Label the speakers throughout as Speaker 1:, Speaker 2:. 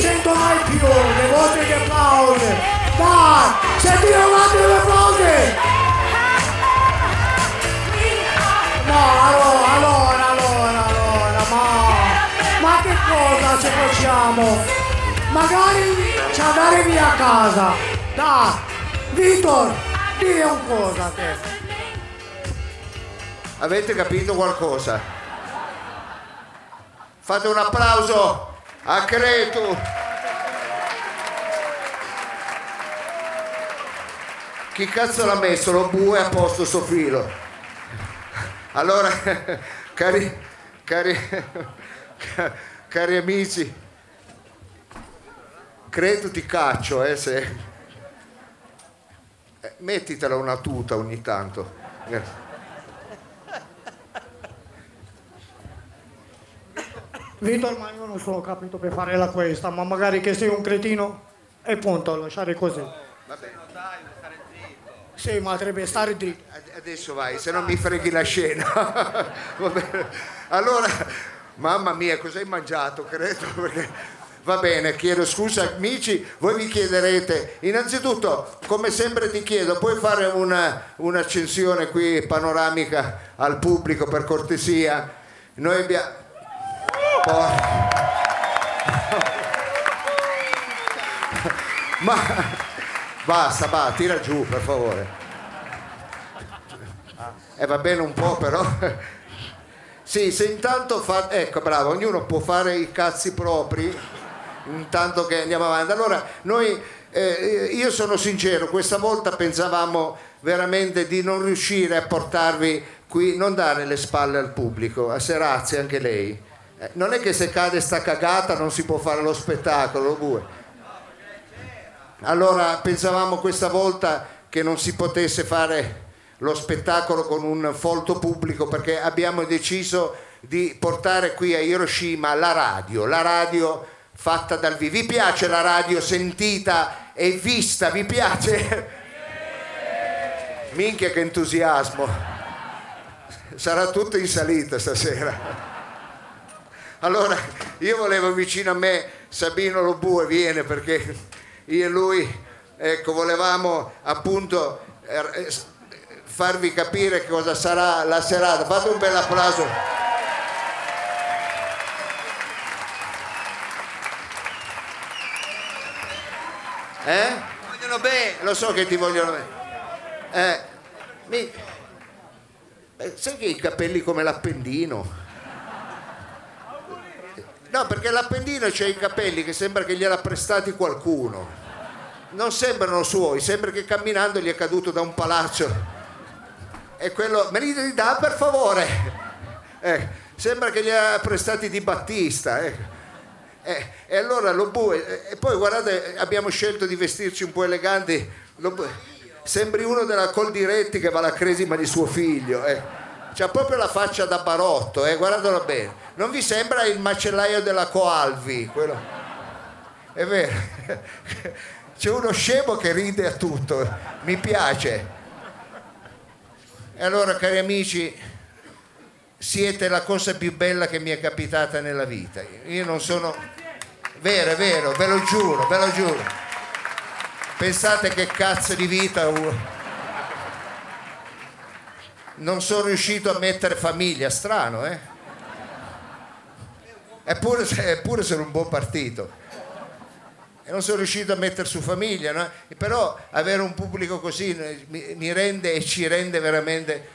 Speaker 1: 100 più le vostre che applaude. Dai, sentite un attimo le applaude. No, allora, allora, allora, allora, ma, ma che cosa ci facciamo? Magari ci andare via a casa. Dai, Vitor, di un cosa te.
Speaker 2: Avete capito qualcosa? Fate un applauso a Cretu. Chi cazzo l'ha messo? Lo bue a posto sto filo. Allora, cari, cari, cari amici, Cretu ti caccio, eh, se... eh, Mettitela una tuta ogni tanto.
Speaker 1: Vitor, ma io non sono capito per fare la questa, ma magari che sei un cretino e punto, lasciare così.
Speaker 2: Vabbè.
Speaker 1: Sì, ma dovrebbe stare dritto.
Speaker 2: Ad- Adesso vai, se non mi freghi la scena. Va bene. Allora, mamma mia, cosa hai mangiato, credo? Perché... Va bene, chiedo scusa amici, voi vi chiederete, innanzitutto, come sempre ti chiedo, puoi fare una, un'accensione qui panoramica al pubblico per cortesia? Noi abbiamo... Ma basta, va, tira giù per favore. E va bene un po' però. Sì, se intanto fa... Ecco, bravo, ognuno può fare i cazzi propri intanto che andiamo avanti. Allora, noi, eh, io sono sincero, questa volta pensavamo veramente di non riuscire a portarvi qui, non dare le spalle al pubblico, a Serazzi anche lei. Eh, non è che se cade sta cagata non si può fare lo spettacolo, bue. Allora pensavamo questa volta che non si potesse fare lo spettacolo con un folto pubblico perché abbiamo deciso di portare qui a Hiroshima la radio, la radio fatta dal vivo. Vi piace la radio sentita e vista? Vi piace? Minchia che entusiasmo. Sarà tutto in salita stasera. Allora, io volevo vicino a me Sabino Lobue, viene perché io e lui, ecco, volevamo appunto s- farvi capire cosa sarà la serata. Fate un bel applauso. Eh? Vogliono bene, lo so che ti vogliono bene. Eh, mi... eh, sai che i capelli come l'appendino? No, perché l'appendino c'ha i capelli che sembra che gliel'ha prestati qualcuno. Non sembrano suoi, sembra che camminando gli è caduto da un palazzo. E quello, me li dà per favore. Eh, sembra che gli ha prestati di Battista. eh. Eh, e allora lo bue, e poi guardate, abbiamo scelto di vestirci un po' eleganti. Lo Bue- sembri uno della Coldiretti che va alla cresima di suo figlio. C'ha proprio la faccia da barotto, eh, guardatelo bene. Non vi sembra il macellaio della Coalvi? Quello... È vero. C'è uno scemo che ride a tutto, mi piace. E allora, cari amici, siete la cosa più bella che mi è capitata nella vita. Io non sono... Vero, è vero, ve lo giuro, ve lo giuro. Pensate che cazzo di vita ho. Non sono riuscito a mettere famiglia, strano, eh? Eppure, eppure sono un buon partito. E non sono riuscito a mettere su famiglia, no? Però avere un pubblico così mi, rende e ci rende veramente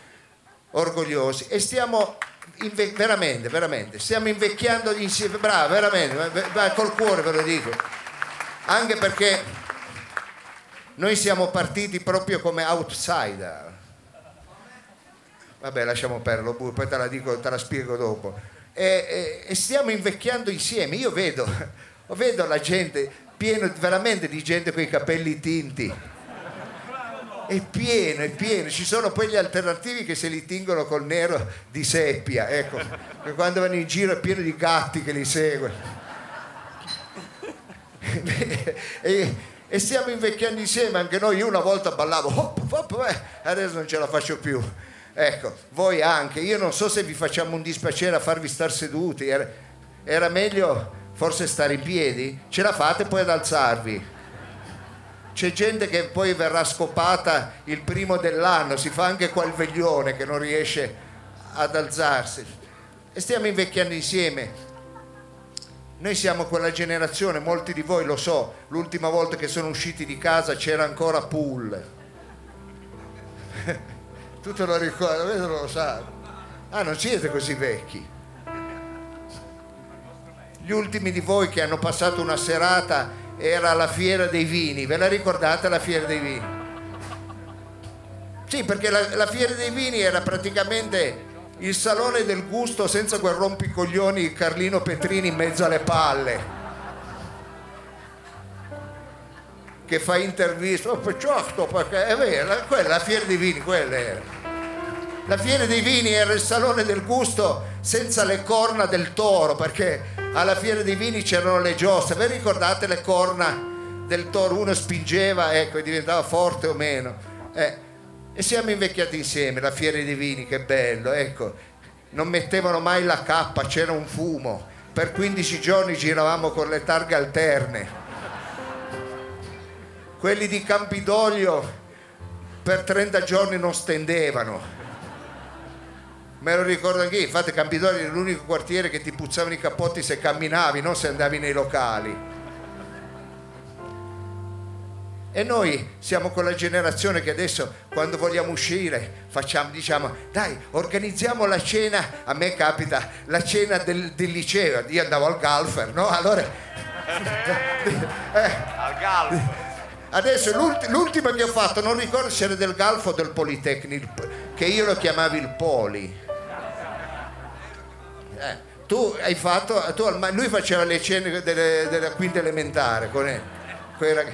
Speaker 2: orgogliosi. E stiamo inve- veramente, veramente, stiamo invecchiando insieme, bravo, veramente, col cuore ve lo dico. Anche perché noi siamo partiti proprio come outsider. Vabbè, lasciamo perdere, poi te la dico, te la spiego dopo. E, e- e stiamo invecchiando insieme. Io vedo, vedo la gente, pieno veramente di gente con i capelli tinti. È pieno, è pieno. Ci sono poi gli alternativi che se li tingono col nero di seppia, ecco. Quando vanno in giro è pieno di gatti che li seguono. e, e stiamo invecchiando insieme anche noi. Io una volta ballavo, hop, hop, eh, adesso non ce la faccio più. Ecco, voi anche. Io non so se vi facciamo un dispiacere a farvi star seduti. Era, era meglio forse stare in piedi. Ce la fate poi ad alzarvi. C'è gente che poi verrà scopata il primo dell'anno, si fa anche qua il veglione che non riesce ad alzarsi. E stiamo invecchiando insieme. Noi siamo quella generazione, molti di voi lo so, l'ultima volta che sono usciti di casa c'era ancora pool. tu te lo ricordi, questo non lo sai. Ah, non siete così vecchi. Gli ultimi di voi che hanno passato una serata era la fiera dei vini, ve la ricordate la fiera dei vini? Sì, perché la, la fiera dei vini era praticamente il salone del gusto senza quel rompicoglioni Carlino Petrini in mezzo alle palle. Che fa interviste, oh, certo, perché è vero, quella, la fiera dei vini, quella era. La fiera dei vini era il salone del gusto senza le corna del toro, perché alla fiera dei vini c'erano le giostre. Vi ricordate le corna del toro? Uno spingeva, ecco, e diventava forte o meno. Eh, e siamo invecchiati insieme, la fiera dei vini, che bello, ecco. Non mettevano mai la cappa, c'era un fumo. Per 15 giorni giravamo con le targhe alterne. Quelli di Campidoglio per 30 giorni non stendevano. Me lo ricordo anche io, infatti Campidoglio era l'unico quartiere che ti puzzavano i cappotti se camminavi, non se andavi nei locali. E noi siamo quella generazione che adesso quando vogliamo uscire facciamo, diciamo, dai, organizziamo la cena, a me capita la cena del, del liceo, io andavo al Galfer, no? Allora... eh,
Speaker 3: Al gallo.
Speaker 2: Adesso l'ult- l'ultima che ho fatto, non ricordo se era del Galfo o del Politecnico, che io lo chiamavi il Poli. Eh, tu hai fatto, tu lui faceva le cene delle- della quinta elementare con e- i rag-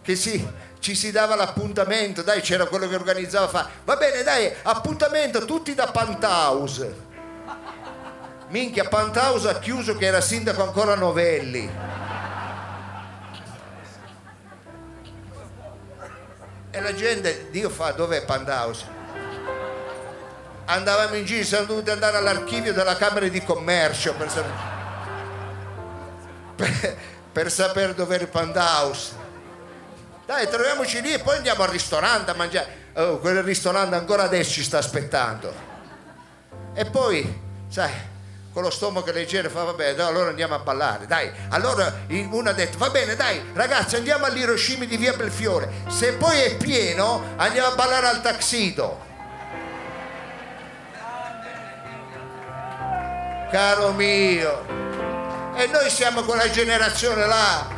Speaker 2: che si, ci si dava l'appuntamento, dai c'era quello che organizzava, fa, va bene dai, appuntamento tutti da Panthouse. Minchia, Panthouse ha chiuso che era sindaco ancora Novelli. E la gente, Dio fa, dov'è Panthouse? Andavamo in giro, siamo dovuti andare all'archivio della Camera di Commercio per sapere, per, per sapere dov'è il Panthouse. Dai, troviamoci lì e poi andiamo al ristorante a mangiare. Oh, quel ristorante ancora adesso ci sta aspettando. E poi, sai, con lo stomaco leggero fa vabbè, dai, allora andiamo a ballare, dai. Allora uno ha detto, va bene, dai, ragazzi, andiamo all'Hiroshima di Via Belfiore. Se poi è pieno, andiamo a ballare al Taxido. Caro mio, e noi siamo quella generazione là.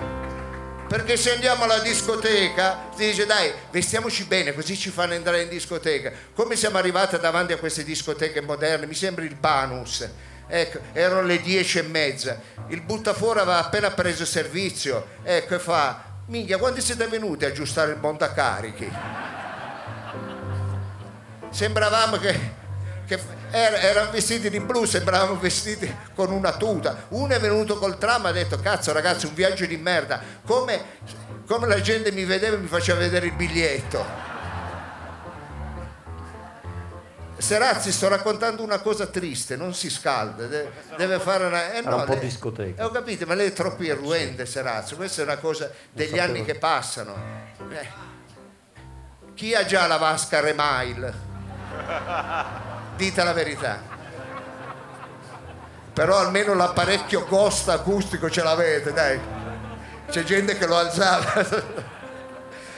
Speaker 2: Perché se andiamo alla discoteca si dice dai vestiamoci bene così ci fanno entrare in discoteca. Come siamo arrivati davanti a queste discoteche moderne? Mi sembra il Banus. Ecco, erano le dieci e mezza. Il buttafuori aveva appena preso servizio. Ecco, e fa, minchia, quando siete venuti a aggiustare il montacarichi? Sembravamo che, che era- erano vestiti di blu, sembravamo vestiti con una tuta. Uno è venuto col tram e ha detto, cazzo ragazzi, un viaggio di merda. Come, come la gente mi vedeva e mi faceva vedere il biglietto. Serazzi, sto raccontando una cosa triste, non si scalda, deve, deve fare una... eh,
Speaker 4: Era un po'
Speaker 2: lei-
Speaker 4: discoteca.
Speaker 2: eh, ho capito, ma lei è troppo irruente, Serazzi, questa è una cosa degli anni che passano. Eh. Chi ha già la vasca Remail? Dite la verità. Però almeno l'apparecchio Ghost acustico ce l'avete, dai. C'è gente che lo alzava.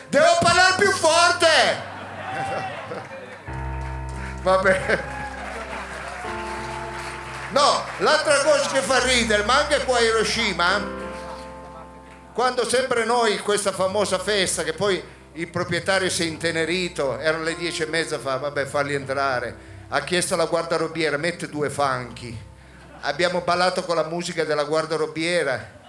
Speaker 2: Devo parlare più forte! Vabbè. No, l'altra cosa che fa ridere, ma anche qua a Hiroshima, quando sempre noi, questa famosa festa, che poi il proprietario si è intenerito, erano le dieci e mezza, fa, vabbè, farli entrare, ha chiesto alla guardarobiera, mette due fanchi. Abbiamo ballato con la musica della guardarobiera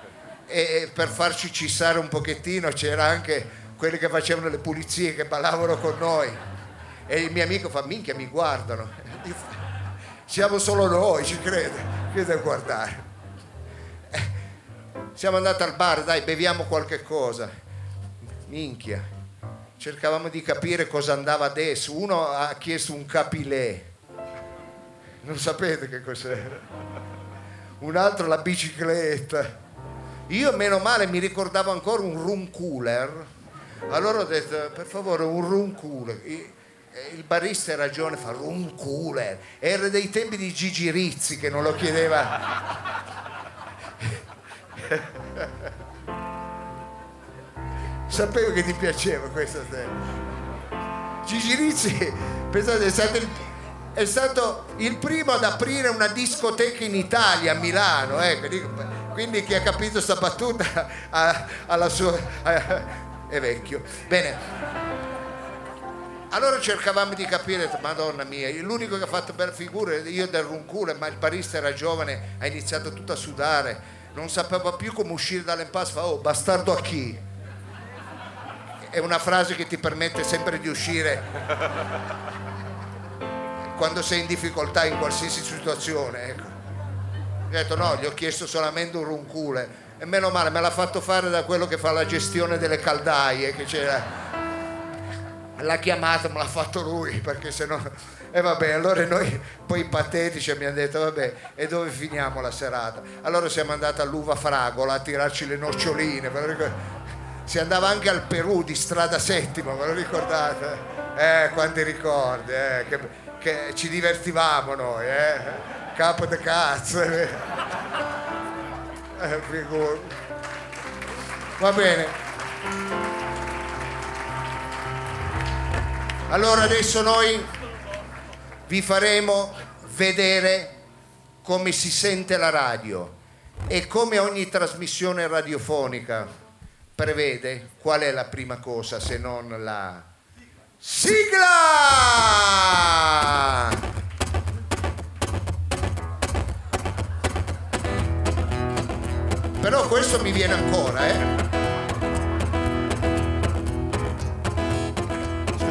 Speaker 2: e per farci cissare un pochettino c'era anche quelli che facevano le pulizie che ballavano con noi. E il mio amico fa, minchia, mi guardano. Siamo solo noi, ci crede, che devo guardare. Eh, Siamo andati al bar, dai, beviamo qualche cosa. minchia. Cercavamo di capire cosa andava adesso. Uno ha chiesto un capilè. Non sapete che cos'era. Un altro la bicicletta. Io meno male mi ricordavo ancora un room cooler. Allora ho detto, per favore, un room cooler. I- e Il barista ha ragione, fa room cooler. Era dei tempi di Gigi Rizzi che non lo chiedeva. Sapevo che ti piaceva questa tema. Gigi Rizzi, pensate, è stato, il, è stato il primo ad aprire una discoteca in Italia, a Milano. ecco, quindi chi ha capito sta battuta ha, ha sua... ha- è vecchio. Bene. Allora cercavamo di capire, madonna mia, l'unico che ha fatto belle figure, io del runcule, ma il barista era giovane, ha iniziato tutto a sudare, non sapeva più come uscire dall'impasse, fa, oh, bastardo a chi? È una frase che ti permette sempre di uscire quando sei in difficoltà in qualsiasi situazione. Ecco. Ho detto no, gli ho chiesto solamente un runcule e meno male me l'ha fatto fare da quello che fa la gestione delle caldaie, che c'era l'ha chiamato, me l'ha fatto lui perché se no e vabbè allora noi poi patetici abbiamo detto vabbè e dove finiamo la serata allora siamo andati all'uva fragola a tirarci le noccioline ve lo ricor- si andava anche al Perù di strada settima ve lo ricordate? eh quanti ricordi eh, che, che ci divertivamo noi eh? capo de cazzo eh, Eh, figurati. va bene Allora adesso noi vi faremo vedere come si sente la radio e come ogni trasmissione radiofonica prevede qual è la prima cosa se non la sigla! Però questo mi viene ancora, eh?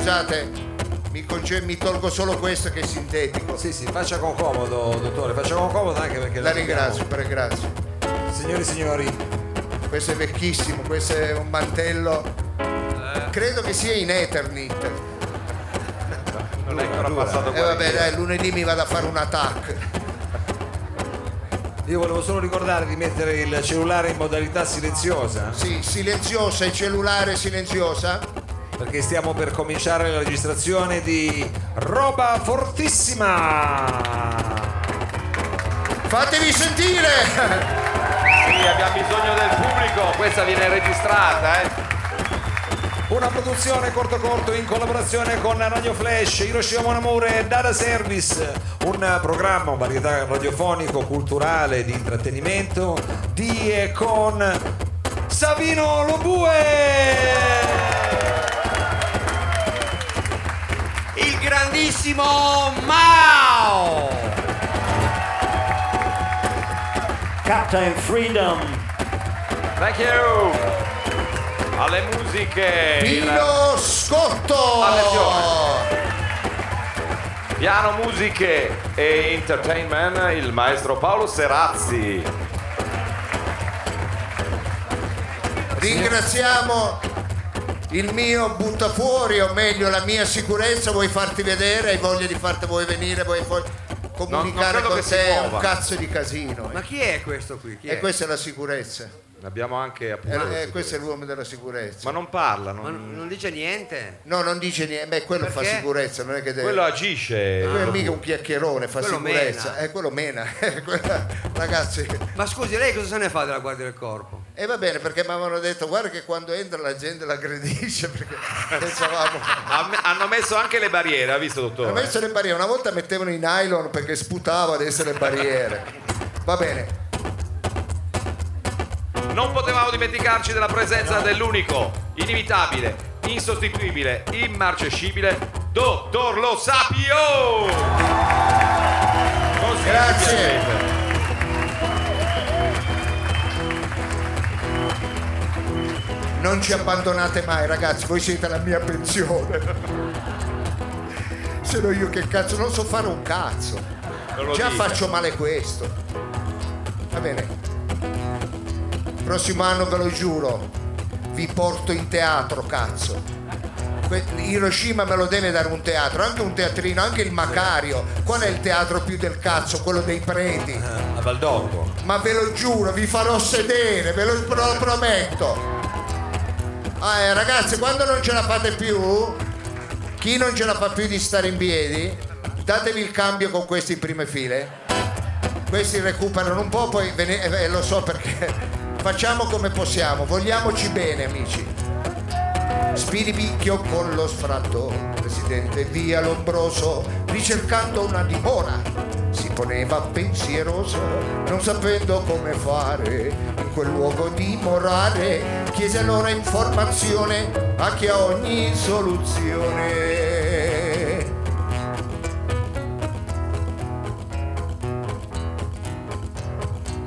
Speaker 2: Scusate, mi, conce- mi tolgo solo questo che è sintetico.
Speaker 3: Sì, sì, faccia con comodo, dottore, faccia con comodo anche perché
Speaker 2: La ringrazio, ringrazio.
Speaker 3: Signori e signori,
Speaker 2: Questo è vecchissimo, questo è un mantello. Credo che sia in Eternit.
Speaker 4: Non è ancora passato
Speaker 2: E vabbè, dai, lunedì mi vado a fare un attack.
Speaker 3: io volevo solo ricordare di mettere il cellulare in modalità silenziosa
Speaker 2: Sì, silenziosa, il cellulare silenziosa.
Speaker 3: Perché stiamo per cominciare la registrazione di Roba Fortissima.
Speaker 2: Fatevi sentire!
Speaker 4: Sì, abbiamo bisogno del pubblico, questa viene registrata, eh.
Speaker 3: Una produzione corto corto in collaborazione con Radio Flash, Hiroshima Mon Amour e Data Service, un programma, un varietà radiofonico, culturale, di intrattenimento di e con Savino Lobue.
Speaker 5: Grandissimo Mao!
Speaker 6: Captain Freedom.
Speaker 4: Thank you! Alle musiche,
Speaker 2: Pino Scotto!
Speaker 4: Piano musiche e entertainment, il maestro Paolo Serazzi.
Speaker 2: Ringraziamo il mio buttafuori, o meglio la mia sicurezza, vuoi farti vedere, hai voglia di farti vuoi venire, vuoi comunicare
Speaker 4: credo
Speaker 2: con
Speaker 4: che si
Speaker 2: te, è un cazzo di casino.
Speaker 5: Ma chi è questo qui? Chi è?
Speaker 2: E questa è la sicurezza.
Speaker 4: Abbiamo anche
Speaker 2: Eh,
Speaker 4: appunto.
Speaker 2: eh, questo è l'uomo della sicurezza.
Speaker 4: Ma non parla,
Speaker 5: Ma
Speaker 4: non-
Speaker 5: non, non dice niente.
Speaker 2: No, non dice niente, beh, quello fa
Speaker 5: Perché?
Speaker 2: sicurezza, non è che deve...
Speaker 4: quello agisce.
Speaker 2: quello è mica un chiacchierone, fa
Speaker 5: Quello
Speaker 2: sicurezza.
Speaker 5: mena.
Speaker 2: Eh, quello mena. Quella- Ragazzi,
Speaker 5: Ma scusi, lei cosa se ne fa della Guardia del Corpo?
Speaker 2: e va bene perché mi avevano detto guarda che quando entra la gente l'aggredisce perché pensavamo...
Speaker 4: Ha- Hanno messo anche le barriere, ha visto dottore?
Speaker 2: messo le barriere, una volta mettevano i nylon perché sputava adesso le barriere. Va bene,
Speaker 4: Non potevamo dimenticarci della presenza dell'unico, inevitabile, insostituibile, immarcescibile, Dottor Lo Sapio! Così
Speaker 2: Grazie. non ci abbandonate mai ragazzi, voi siete la mia pensione. Se no io che cazzo, non so fare un cazzo. Già
Speaker 4: dica.
Speaker 2: faccio male questo. Va bene. Prossimo anno ve lo giuro. vi porto in teatro, cazzo. Que- Hiroshima me lo deve dare un teatro, anche un teatrino, anche il Macario. Qual è il teatro più del cazzo? Quello dei preti.
Speaker 3: A Valdocco.
Speaker 2: Ma ve lo giuro, vi farò sedere, ve lo, ve lo prometto. Ah, eh, ragazzi, quando non ce la fate più, chi non ce la fa più di stare in piedi, datevi il cambio con questi in prime file. Questi recuperano un po', poi ve ne- eh, lo so perché facciamo come possiamo, vogliamoci bene, amici. Spiripicchio con lo sfratto, presidente via Lombroso, ricercando una dimora. Si poneva pensieroso, non sapendo come fare in quel luogo dimorare. Chiese allora informazione a chi ha ogni soluzione.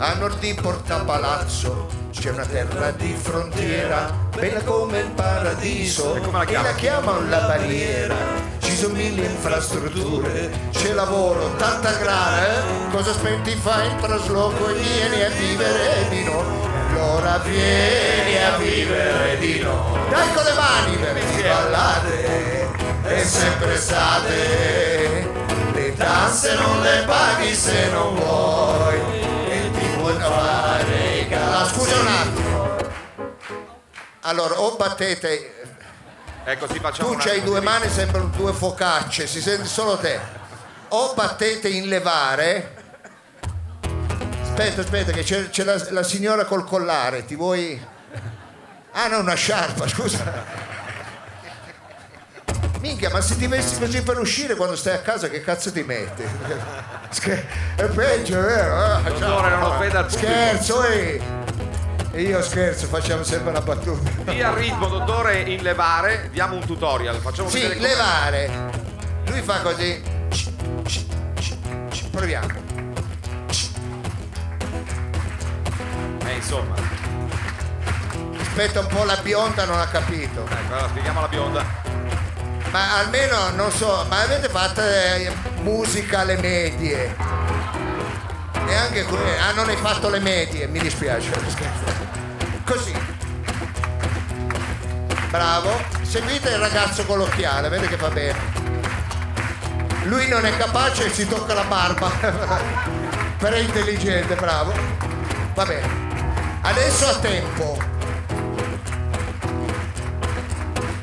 Speaker 2: A nord di Porta Palazzo c'è una terra di frontiera, bella come il paradiso,
Speaker 4: E come la
Speaker 2: e la
Speaker 4: chiamano?
Speaker 2: la barriera. Ci sono mille infrastrutture, c'è lavoro, tanta grana, eh? cosa aspetti fai il trasloco e vieni a vivere di noi. Allora vieni a vivere di noi. Dai con le mani per ballate, è sempre estate. Le tasse non le paghi se non vuoi e fare. Ah, scusa un attimo. Allora, o battete,
Speaker 4: Ecco, si facciamo
Speaker 2: tu c'hai due mani, sembrano due focacce, si sente solo te. O battete in levare. Aspetta, aspetta, che c'è, c'è la, la signora col collare, ti vuoi. Ah, no, una sciarpa, scusa. Minchia, ma se ti vesti così per uscire quando stai a casa, che cazzo ti metti? È peggio, vero? eh?
Speaker 4: Dottore, non offenda pubblico.
Speaker 2: Scherzo, eh! E io scherzo, facciamo sempre una battuta.
Speaker 4: Dia il ritmo, dottore, in levare, diamo un tutorial. Facciamo
Speaker 2: Sì,
Speaker 4: vedere come-
Speaker 2: levare. Lui fa così. Proviamo.
Speaker 4: Eh, insomma.
Speaker 2: Aspetta un po', la bionda non ha capito.
Speaker 4: Ecco, allora spieghiamo alla bionda.
Speaker 2: Ma almeno, non so, ma avete fatto eh, musica alle medie? E anche ah non hai fatto le medie, mi dispiace. Così. Bravo. Seguite il ragazzo con l'occhiale, vede che fa bene. Lui non è capace e si tocca la barba. Però è intelligente, bravo. Va bene. Adesso a tempo.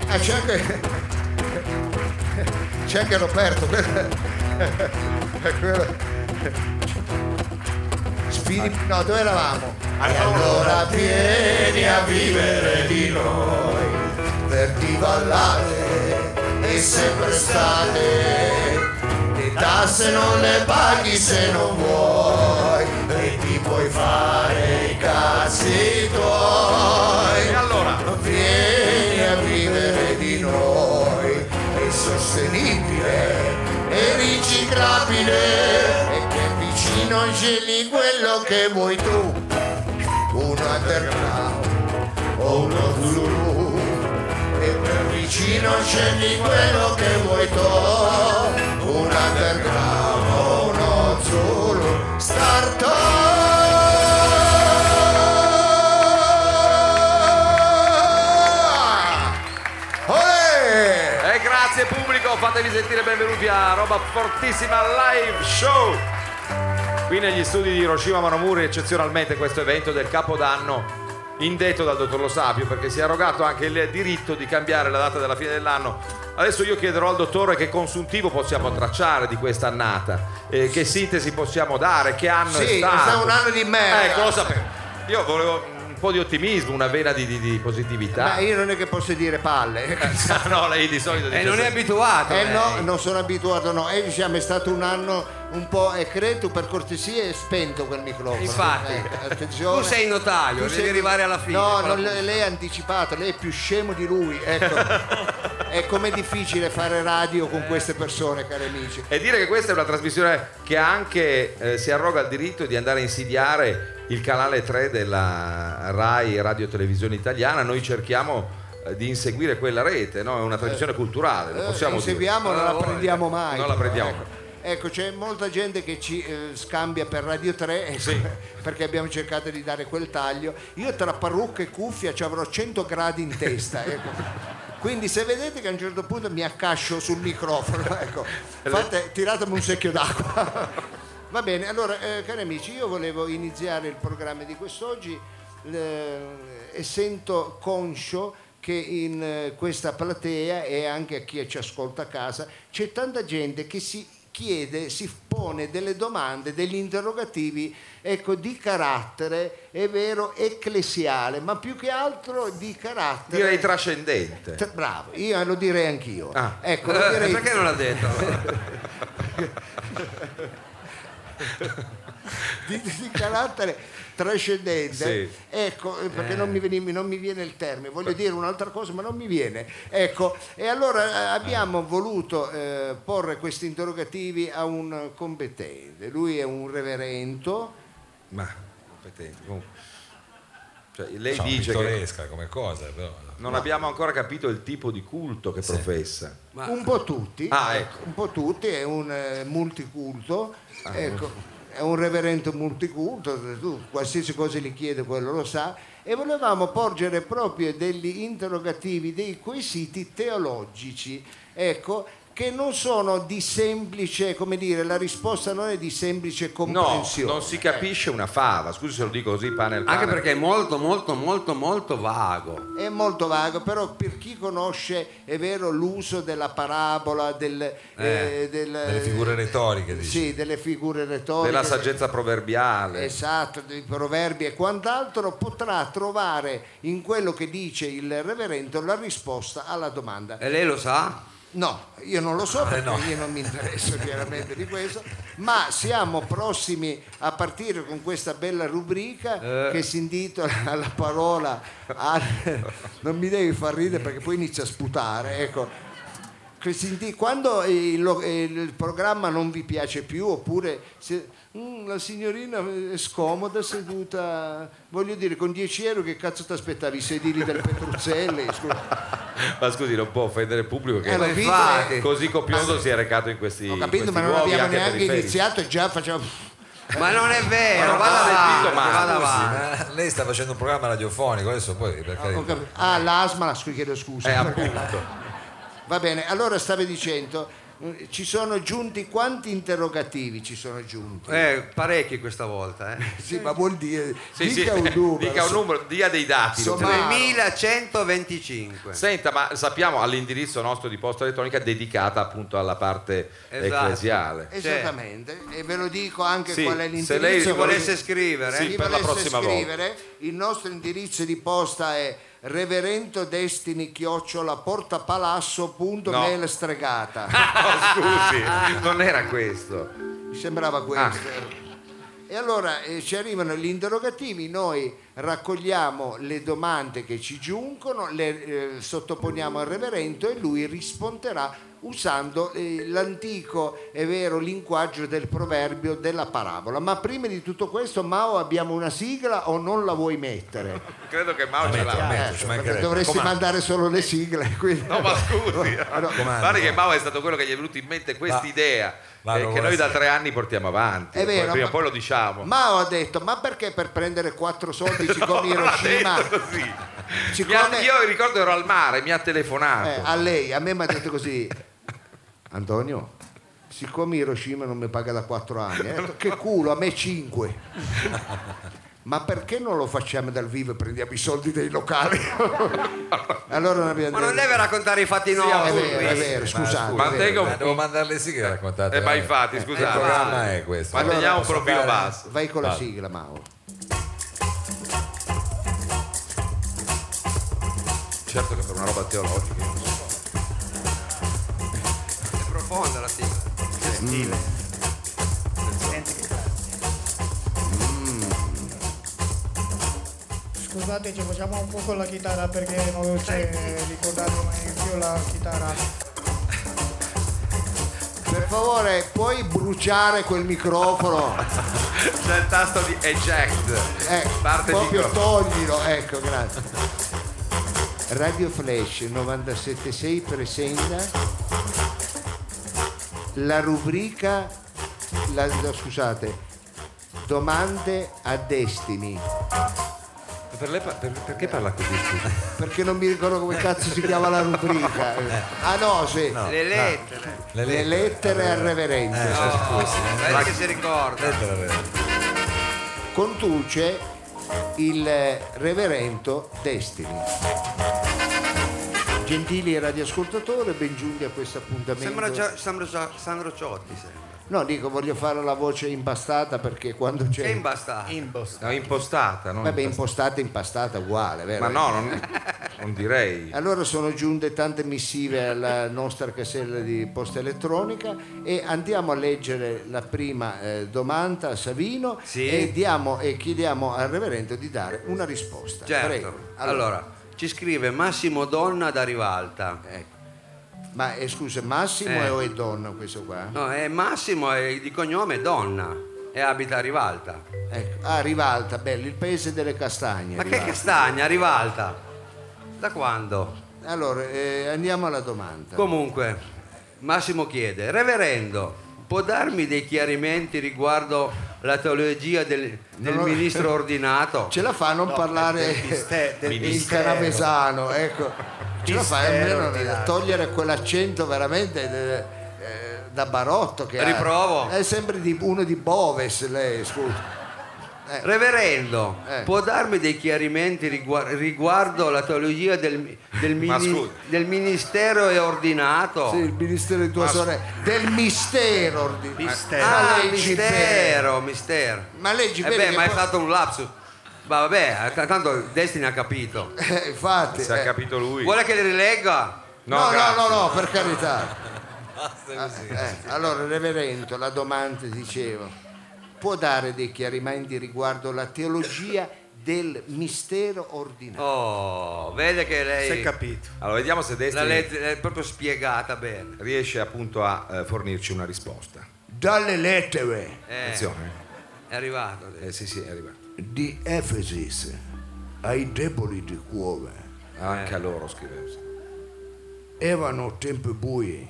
Speaker 2: Ah, c'è anche. C'è anche Roberto. Spirito. No, dove eravamo? E allora vieni a vivere di noi, per divallare è sempre estate. Le tasse non le paghi se non vuoi, e ti puoi fare i cazzi tuoi.
Speaker 4: E allora?
Speaker 2: Vieni a vivere è sostenibile, è riciclabile. E che vicino scegli quello che vuoi tu, un underground o uno zulu. E per vicino scegli quello che vuoi tu, un underground o uno zulu, startup!
Speaker 4: Pubblico, fatevi sentire benvenuti a roba fortissima live show. Qui negli studi di Hiroshima Manomuri, eccezionalmente questo evento del Capodanno indetto dal dottor Lo Sapio perché si è arrogato anche il diritto di cambiare la data della fine dell'anno. Adesso io chiederò al dottore che consuntivo possiamo tracciare di questa annata, eh, che sintesi possiamo dare, che anno
Speaker 2: Sì,
Speaker 4: è
Speaker 2: è
Speaker 4: stato.
Speaker 2: stato un anno di merda.
Speaker 4: Ecco, lo sapevo. Io volevo po' di ottimismo, una vena di, di- di positività.
Speaker 2: Ma io non è che posso dire palle.
Speaker 4: No, lei di solito
Speaker 5: E
Speaker 4: dice
Speaker 5: non è abituato.
Speaker 2: Eh
Speaker 5: lei.
Speaker 2: no, non sono abituato, no. E diciamo è stato un anno un po'. E credo per cortesia è spento quel microfono.
Speaker 5: Infatti.
Speaker 2: Eh, attenzione.
Speaker 5: Tu sei notaio,
Speaker 2: Tu
Speaker 5: devi
Speaker 2: sei-
Speaker 5: arrivare alla fine.
Speaker 2: No, non- lei è anticipato, lei è più scemo di lui. Ecco. è come difficile fare radio con queste persone, cari amici.
Speaker 4: E dire che questa è una trasmissione che anche eh, si arroga il diritto di andare a insidiare il canale 3 della RAI Radio Televisione Italiana. Noi cerchiamo eh, di inseguire quella rete, no? È una tradizione culturale, lo
Speaker 2: Eh,
Speaker 4: possiamo dire.
Speaker 2: inseguiamo, non la prendiamo mai.
Speaker 4: Non la prendiamo.
Speaker 2: Ecco. Ecco, c'è molta gente che ci eh, scambia per Radio 3 ecco, perché abbiamo cercato di dare quel taglio. Io tra parrucca e cuffia ci avrò 100 gradi in testa. ecco. Quindi se vedete che a un certo punto mi accascio sul microfono, ecco, fate, tiratemi un secchio d'acqua. Va bene, allora eh, cari amici, io volevo iniziare il programma di quest'oggi eh, essendo conscio che in eh, questa platea e anche a chi ci ascolta a casa c'è tanta gente che si chiede, si pone delle domande, degli interrogativi ecco, di carattere, è vero, ecclesiale, ma più che altro di carattere...
Speaker 4: Direi trascendente.
Speaker 2: Tra- Bravo, io lo direi anch'io.
Speaker 4: Ah.
Speaker 2: Ecco, lo
Speaker 5: Eh,
Speaker 2: direi
Speaker 5: perché non l'ha detto?
Speaker 2: di, di carattere trascendente.
Speaker 4: Sì.
Speaker 2: Ecco, eh, perché non, mi veni- non mi viene il termine, voglio dire un'altra cosa, ma non mi viene. Ecco, e allora eh, abbiamo voluto eh, porre questi interrogativi a un competente. Lui è un reverento.
Speaker 4: Ma competente. comunque. Cioè, lei
Speaker 3: No,
Speaker 4: dice che
Speaker 3: pittoresca come cosa, però.
Speaker 4: non abbiamo ancora capito il tipo di culto che professa.
Speaker 5: Ma-
Speaker 2: Un po' tutti,
Speaker 4: Ah, ecco.
Speaker 2: un po' tutti, è un eh, multiculto, ecco, è un reverento multiculto, qualsiasi cosa gli chiede quello lo sa, e volevamo porgere proprio degli interrogativi, dei quesiti teologici, ecco, che non sono di semplice, come dire, la risposta non è di semplice
Speaker 4: No,
Speaker 2: comprensione.
Speaker 4: non si capisce una fava, scusi se lo dico così, pane al pane.
Speaker 5: Anche perché è molto, molto, molto, molto vago.
Speaker 2: È molto vago, però per chi conosce, è vero, l'uso della parabola, del, eh, del-
Speaker 3: delle figure retoriche, dici.
Speaker 2: Sì, delle figure retoriche.
Speaker 4: della saggezza proverbiale.
Speaker 2: Esatto, dei proverbi e quant'altro potrà trovare in quello che dice il reverendo la risposta alla domanda.
Speaker 5: E lei lo sa?
Speaker 2: No, io non lo so perché
Speaker 3: no.
Speaker 2: io non mi interesso chiaramente di questo, ma siamo prossimi a partire con questa bella rubrica
Speaker 5: Eh.
Speaker 2: che si intitola La parola al- non mi devi far ridere perché poi inizia a sputare, ecco. Quando il, il programma non vi piace più oppure se- "Mm, la signorina è scomoda seduta, voglio dire con 10 euro che cazzo ti aspettavi? I sedili del Petruzzelli? Scusa.
Speaker 4: Ma scusi, non può offendere il pubblico che
Speaker 2: Eh,
Speaker 5: infatti.
Speaker 2: vedi?
Speaker 4: così copioso si è recato in questi
Speaker 2: Ho capito,
Speaker 4: questi
Speaker 2: ma non abbiamo
Speaker 4: anche
Speaker 2: neanche iniziato e già facciamo.
Speaker 5: Ma non è vero,
Speaker 4: non
Speaker 5: vada avanti, vada avanti.
Speaker 3: ma lei sta facendo un programma radiofonico, adesso poi per
Speaker 2: Ho
Speaker 3: carità.
Speaker 2: Ah, l'asma, chiedo scusa.
Speaker 4: Eh, appunto.
Speaker 2: Va bene, allora stavi dicendo, ci sono giunti quanti interrogativi ci sono giunti?
Speaker 5: Eh, parecchi questa volta, eh.
Speaker 2: Sì, ma vuol dire
Speaker 4: Sì,
Speaker 2: dica
Speaker 4: sì,
Speaker 2: un numero.
Speaker 4: dica un numero, dia dei dati.
Speaker 2: Insomma,
Speaker 4: dottor.
Speaker 5: 3125.
Speaker 4: Senta, ma sappiamo all'indirizzo nostro di posta elettronica dedicata appunto alla parte
Speaker 5: Esatto.
Speaker 4: ecclesiale.
Speaker 2: Esattamente, e ve lo dico anche
Speaker 4: Sì,
Speaker 2: qual è
Speaker 4: se
Speaker 2: l'indirizzo.
Speaker 4: lei
Speaker 5: Se
Speaker 4: Sì,
Speaker 5: volesse scrivere,
Speaker 4: Sì, per la
Speaker 2: volesse
Speaker 4: prossima volta.
Speaker 2: scrivere, il nostro indirizzo di posta è reverento destini chiocciola portapalazzo.mail
Speaker 4: No.
Speaker 2: stregata.
Speaker 4: Oh, scusi, non era questo.
Speaker 2: Mi sembrava questo. E allora eh, ci arrivano gli interrogativi, noi raccogliamo le domande che ci giungono, le eh, sottoponiamo al reverendo e lui risponderà usando eh, l'antico, è vero, linguaggio del proverbio della parabola. Ma prima di tutto questo, Mao, abbiamo una sigla o non la vuoi mettere?
Speaker 4: Credo che Mao ce l'ha.
Speaker 3: metto,
Speaker 2: dovresti
Speaker 3: Comanda.
Speaker 2: mandare solo le sigle. quindi-
Speaker 4: No, ma scusi. Guarda che Mao è stato quello che gli è venuto in mente questa idea
Speaker 3: Va,
Speaker 4: eh, che noi da tre anni portiamo avanti.
Speaker 2: È
Speaker 4: Poi
Speaker 2: vero,
Speaker 4: prima o
Speaker 2: ma-
Speaker 4: poi lo diciamo.
Speaker 2: Mao ha detto, ma perché per prendere quattro soldi siccome
Speaker 4: Non ha
Speaker 2: Hiroshima...
Speaker 4: ha- io ricordo ero al mare, mi ha telefonato.
Speaker 2: Eh, a lei, a me mi ha detto così, Antonio, siccome Hiroshima non mi paga da quattro anni, eh, ho detto, che culo, a me cinque. Ma perché non lo facciamo dal vivo e prendiamo i soldi dei locali? allora non abbiamo
Speaker 5: Ma non deve raccontare i fatti
Speaker 2: È
Speaker 5: nostri.
Speaker 2: vero, è vero, scusate.
Speaker 4: Ma
Speaker 2: è vero.
Speaker 3: Ma devo mandare le sigle raccontate.
Speaker 4: Eh, ma infatti,
Speaker 3: Il
Speaker 4: scusate.
Speaker 3: programma è questo.
Speaker 4: Ma un profilo
Speaker 3: fare-
Speaker 4: basso.
Speaker 2: Vai con la
Speaker 3: Vado.
Speaker 2: sigla, Mauro.
Speaker 4: Certo che per una roba teologica. io non so.
Speaker 5: È profonda la sigla.
Speaker 7: Scusate, ci facciamo un po' con la chitarra perché non c'è ricordato mai più la chitarra.
Speaker 2: Per favore, puoi bruciare quel microfono?
Speaker 4: C'è il tasto di eject.
Speaker 2: Eh,
Speaker 4: Parte il
Speaker 2: proprio
Speaker 4: microfono.
Speaker 2: toglilo, ecco, grazie. Radio Flash 976 presenta la rubrica, la- la- scusate, domande a Destiny,
Speaker 4: Per lei pa- per- perché parla così? scusa?
Speaker 2: perché non mi ricordo come cazzo si chiama la rubrica. Ah no, sì,
Speaker 5: Le lettere.
Speaker 2: le lettere al reverendo.
Speaker 5: Vedi che si ricorda.
Speaker 2: Conduce il reverendo Destiny. Gentili radioascoltatori, ben giunti a questo appuntamento.
Speaker 5: Sembra, Gio- sembra Gio- Sandro Ciotti, sembra.
Speaker 2: No, dico, voglio fare la voce impastata perché quando c'è...
Speaker 5: Che imbastato.
Speaker 4: No, impostata, no?
Speaker 2: Vabbè, impostata e impastata uguale, vero?
Speaker 4: Ma no, non, non direi.
Speaker 2: Allora sono giunte tante missive alla nostra casella di posta elettronica e andiamo a leggere la prima eh, domanda a Savino
Speaker 5: Sì.
Speaker 2: e, diamo- e chiediamo al reverendo di dare una risposta.
Speaker 5: Certo.
Speaker 2: Prego.
Speaker 5: Allora, ci scrive Massimo Donna da Rivalta.
Speaker 2: ecco. Ma eh, scusa, Massimo
Speaker 5: Eh.
Speaker 2: o è donna questo qua?
Speaker 5: No, è Massimo e di cognome è Donna e abita a Rivalta.
Speaker 2: Ecco. Ah, Rivalta, bello, il paese delle castagne.
Speaker 5: Ma che
Speaker 2: Rivalta.
Speaker 5: castagna, Rivalta? Da quando?
Speaker 2: Allora, eh, andiamo alla domanda.
Speaker 5: Comunque, Massimo chiede, Reverendo, può darmi dei chiarimenti riguardo la teologia del, del
Speaker 2: No, no.
Speaker 5: ministro ordinato?
Speaker 2: Ce la fa a non parlare
Speaker 1: miste- del
Speaker 2: in
Speaker 1: mistero.
Speaker 2: canavesano, ecco. Ce la fa almeno a togliere quell'accento veramente eh, eh, da barotto che ha.
Speaker 5: Riprovo.
Speaker 2: È sempre di, uno di Boves lei, scusa.
Speaker 5: Reverendo,
Speaker 2: Eh.
Speaker 5: può darmi dei chiarimenti rigua- riguardo la teologia del, del mini- del ministero e ordinato?
Speaker 2: Sì, il ministero di tua sorella. Del mistero. ordi-
Speaker 1: Mistero.
Speaker 2: Ma
Speaker 5: Ah,
Speaker 2: leggi bene.
Speaker 5: mistero, mistero.
Speaker 2: Ma leggi
Speaker 5: Eh
Speaker 2: bene
Speaker 5: beh,
Speaker 2: che
Speaker 5: ma è
Speaker 2: poi-
Speaker 5: stato un lapsus. Ma vabbè, t- tanto Destiny ha capito.
Speaker 2: Eh, infatti.
Speaker 4: Se ha
Speaker 2: eh.
Speaker 4: capito lui.
Speaker 5: Vuole che le rilegga?
Speaker 2: No, no,
Speaker 4: grazie.
Speaker 2: no, no, per carità. Ah, eh, allora, reverendo, la domanda diceva, può dare dei chiarimenti riguardo la teologia del mistero ordinario?
Speaker 5: Oh, vede che
Speaker 1: Si è
Speaker 5: lei
Speaker 1: capito.
Speaker 4: Allora, vediamo se
Speaker 5: la
Speaker 4: Destiny
Speaker 5: legge è proprio spiegata bene.
Speaker 4: riesce appunto a eh, fornirci una risposta.
Speaker 2: Dalle lettere
Speaker 5: Eh,
Speaker 4: Attenzione.
Speaker 5: è arrivato.
Speaker 4: Eh, sì, sì, è arrivato.
Speaker 2: di Efesis ai deboli di cuore
Speaker 4: Anche a loro scrive.
Speaker 2: erano tempi bui,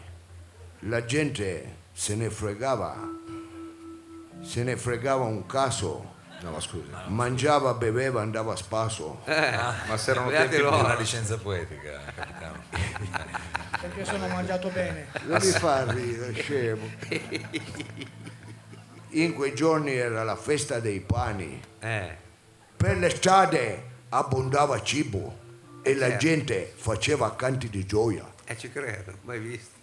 Speaker 2: la gente se ne fregava, se ne fregava un caso,
Speaker 4: No, ma scusa.
Speaker 2: mangiava, beveva, andava a spasso.
Speaker 4: Ma se erano tempi
Speaker 5: loro.
Speaker 3: Una licenza poetica, capitano.
Speaker 7: perché sono mangiato bene.
Speaker 2: Non mi fa ridere, scemo. In quei giorni era la festa dei pani.
Speaker 5: Eh,
Speaker 2: Per l'estate abbondava cibo e la gente faceva canti di gioia.
Speaker 5: eh, ci credo, mai visto.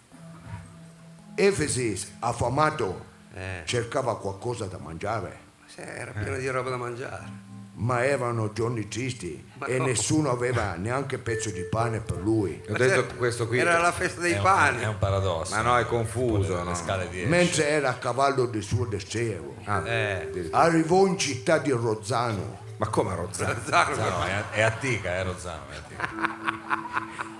Speaker 2: Efesis, affamato,
Speaker 5: Eh,
Speaker 2: cercava qualcosa da mangiare,
Speaker 5: se era pieno di roba da mangiare.
Speaker 2: ma erano giorni tristi
Speaker 5: Ma
Speaker 2: e
Speaker 5: no.
Speaker 2: nessuno aveva neanche pezzo di pane per lui.
Speaker 4: Ho detto
Speaker 5: se-
Speaker 4: questo qui.
Speaker 5: Era la festa dei
Speaker 3: È un,
Speaker 5: pani.
Speaker 3: è un paradosso.
Speaker 4: Ma no, è confuso. No?
Speaker 2: Mentre era a cavallo del suo desiderio,
Speaker 4: Ah,
Speaker 5: Eh.
Speaker 4: addirittura.
Speaker 2: arrivò in città di Rozzano.
Speaker 4: Ma come a Rozzano?
Speaker 5: Zaro,
Speaker 3: No, è, è Attica, è Rozzano, è Attica.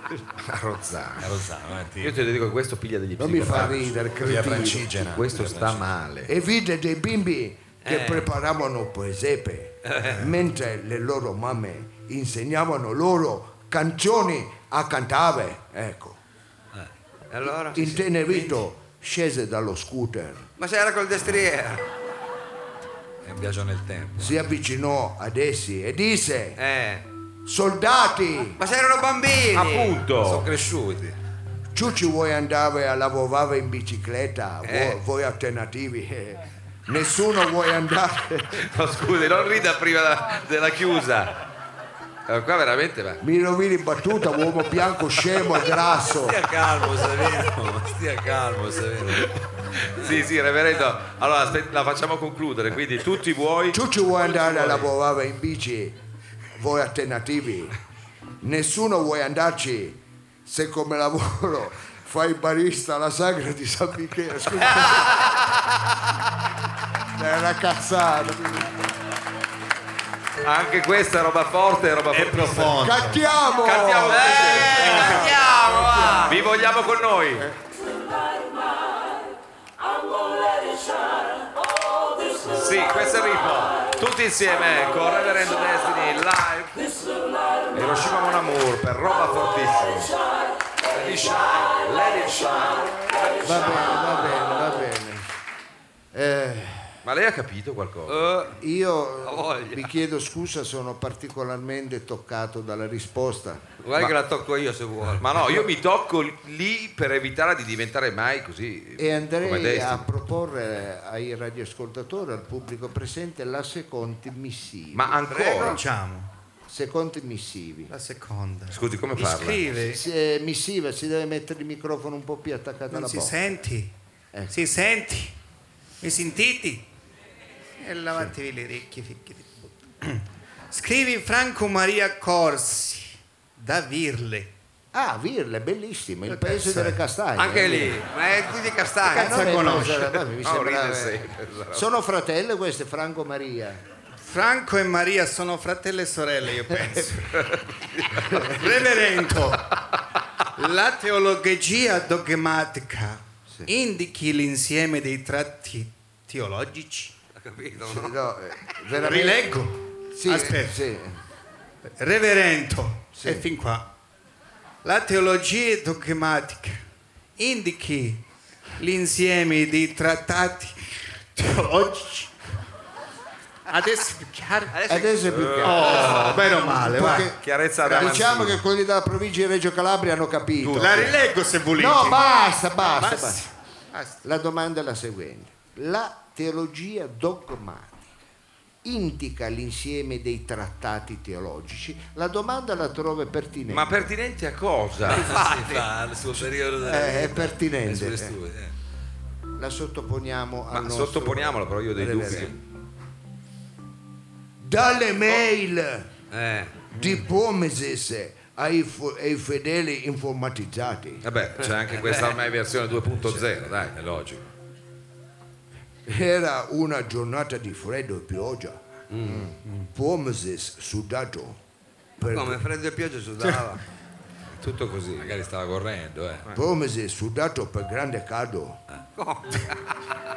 Speaker 4: A Rozzano.
Speaker 3: È Rozzano, è
Speaker 4: Io
Speaker 3: Attica.
Speaker 4: ti dico che questo piglia degli
Speaker 2: Non mi fa ridere, cretino.
Speaker 3: Francigena.
Speaker 4: Questo sta male.
Speaker 2: E vide dei bimbi che
Speaker 5: Eh.
Speaker 2: preparavano presepe, mentre le loro mamme insegnavano loro canzoni a cantare. Ecco.
Speaker 5: E allora?
Speaker 2: Intenerito scese dallo scooter,
Speaker 5: Ma se era col destriere.
Speaker 3: È un viaggio nel tempo.
Speaker 2: si avvicinò ad essi e disse:
Speaker 5: Eh.
Speaker 2: Soldati,
Speaker 5: Ma se erano bambini.
Speaker 3: Sono
Speaker 4: Appunto.
Speaker 3: cresciuti.
Speaker 2: tu ci vuoi andare a lavorare in bicicletta? Voi,
Speaker 5: Eh.
Speaker 2: voi alternativi? Eh, Nessuno vuole andare.
Speaker 4: No, scusi, non rida prima della, della chiusa. Eh, Qua veramente va.
Speaker 2: Mi rovini battuta, uomo bianco, scemo e grasso.
Speaker 3: Stia calmo, Savino. Stia calmo, Savino.
Speaker 4: Sì, sì, reverendo. Allora, la facciamo concludere. Quindi tutti voi.
Speaker 2: Tu ci vuoi andare a lavorare in bici? Voi alternativi? Nessuno vuole andarci se come lavoro fai barista alla sagra di San Michele. Scusa. È una cazzata.
Speaker 4: Anche questa è roba forte, è roba forte.
Speaker 6: profondo.
Speaker 2: Cantiamo!
Speaker 4: Cantiamo
Speaker 5: Eh, andiamo, va.
Speaker 4: Vi vogliamo con noi. Sì, questo è il ritmo. Tutti insieme con Reverend Destiny live. Hiroshima Mon Amour per roba fortissima. me shine, it shine.
Speaker 2: Va bene, va bene, va bene. Eh,
Speaker 4: Ma lei ha capito qualcosa?
Speaker 5: Eh,
Speaker 2: io vi chiedo scusa, sono particolarmente toccato dalla risposta.
Speaker 5: guarda
Speaker 4: Ma-
Speaker 5: che la tocco io se vuoi.
Speaker 4: Ma no, io mi tocco lì per evitare di diventare mai così.
Speaker 2: E
Speaker 4: come
Speaker 2: andrei a proporre ai radioascoltatori, al pubblico presente, la seconda missiva.
Speaker 4: Ma ancora?
Speaker 8: Facciamo
Speaker 2: Secondi missivi.
Speaker 8: la seconda.
Speaker 4: Scusi, come
Speaker 8: Mi
Speaker 4: parla?
Speaker 8: scrive,
Speaker 2: Si- eh, missiva si deve mettere il microfono un po' più attaccato
Speaker 8: non
Speaker 2: alla
Speaker 8: si
Speaker 2: bocca.
Speaker 8: senti?
Speaker 2: Eh.
Speaker 8: Si senti? Mi sentite? E lavatevi le orecchie, ficchi di puttana. Scrivi Franco Maria Corsi da Virle.
Speaker 2: Ah, Virle, bellissimo, il paese
Speaker 8: cazzo
Speaker 2: delle castagne.
Speaker 5: Anche lì, ma è qui di castagna.
Speaker 2: non
Speaker 8: conosce?
Speaker 2: mi
Speaker 4: No,
Speaker 2: sembra-
Speaker 4: ride sempre, però.
Speaker 2: Sono fratelli queste, Franco Maria.
Speaker 8: Franco e Maria sono fratelli e sorelle, io penso. Reverendo, la teologia dogmatica indichi l'insieme dei tratti teologici.
Speaker 5: Capito,
Speaker 2: Sì,
Speaker 5: no?
Speaker 2: no, eh, veramente-
Speaker 8: Rileggo.
Speaker 2: Sì,
Speaker 8: Aspetta.
Speaker 2: sì.
Speaker 8: Reverendo, e fin qua. La teologia dogmatica indichi l'insieme dei trattati teologici. Adesso è chiaro.
Speaker 2: Adesso è più chiaro.
Speaker 8: Oh, bene o male,
Speaker 2: Perché-
Speaker 8: va.
Speaker 4: Chiarezza da
Speaker 2: Diciamo che quelli della provincia di Reggio Calabria hanno capito.
Speaker 8: La rileggo se volete.
Speaker 2: No, basta, basta,
Speaker 8: Basta.
Speaker 2: basta.
Speaker 8: Basta.
Speaker 2: La domanda è la seguente. La teologia dogmatica indica l'insieme dei trattati teologici? La domanda la trovo pertinente.
Speaker 4: Ma pertinente a cosa?
Speaker 9: Si fa al suo periodo
Speaker 2: Eh,
Speaker 9: delle-
Speaker 2: è pertinente.
Speaker 9: dei suoi
Speaker 2: eh.
Speaker 9: studi, eh.
Speaker 2: La sottoponiamo
Speaker 4: Ma
Speaker 2: al nostro
Speaker 4: sottoponiamola, però io ho dei dubbi.
Speaker 2: Dalle mail
Speaker 5: Eh,
Speaker 2: di Promises ai, fu- ai fedeli informatizzati.
Speaker 4: Vabbè, c'è anche questa ormai versione 2.0, dai.
Speaker 9: È logico.
Speaker 2: Era una giornata di freddo e pioggia. Promises sudato. Per,
Speaker 5: come freddo e pioggia sudava.
Speaker 4: Tutto così.
Speaker 9: Magari stava correndo, eh.
Speaker 2: Promises sudato per grande caldo.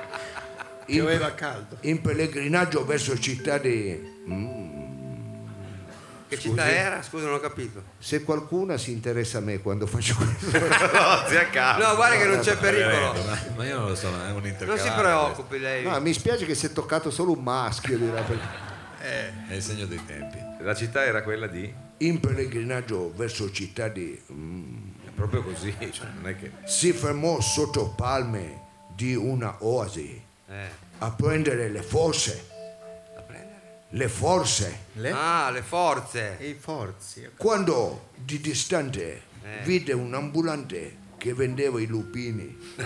Speaker 2: In,
Speaker 8: Pioveva caldo.
Speaker 2: in pellegrinaggio verso città di...
Speaker 5: Che città era? Scusa, non ho capito.
Speaker 2: Se qualcuno si interessa a me quando faccio questo...
Speaker 4: No, zia Carlo.
Speaker 5: No, guarda che non c'è pericolo.
Speaker 9: Ma, io non lo so, ma è un
Speaker 5: Non
Speaker 9: intercalare.
Speaker 5: si preoccupi lei.
Speaker 2: No, mi spiace che si è toccato solo un maschio. dirà, perché-
Speaker 9: È il segno dei tempi.
Speaker 4: La città era quella di...
Speaker 2: In pellegrinaggio verso città di...
Speaker 4: È proprio così, cioè, non è che...
Speaker 2: Si fermò sotto palme di una oasi
Speaker 5: Eh.
Speaker 2: a prendere le forze. Le forze.
Speaker 5: Ah, le forze.
Speaker 8: E i forzi.
Speaker 2: Quando di distante
Speaker 5: Eh.
Speaker 2: vide un ambulante che vendeva i lupini.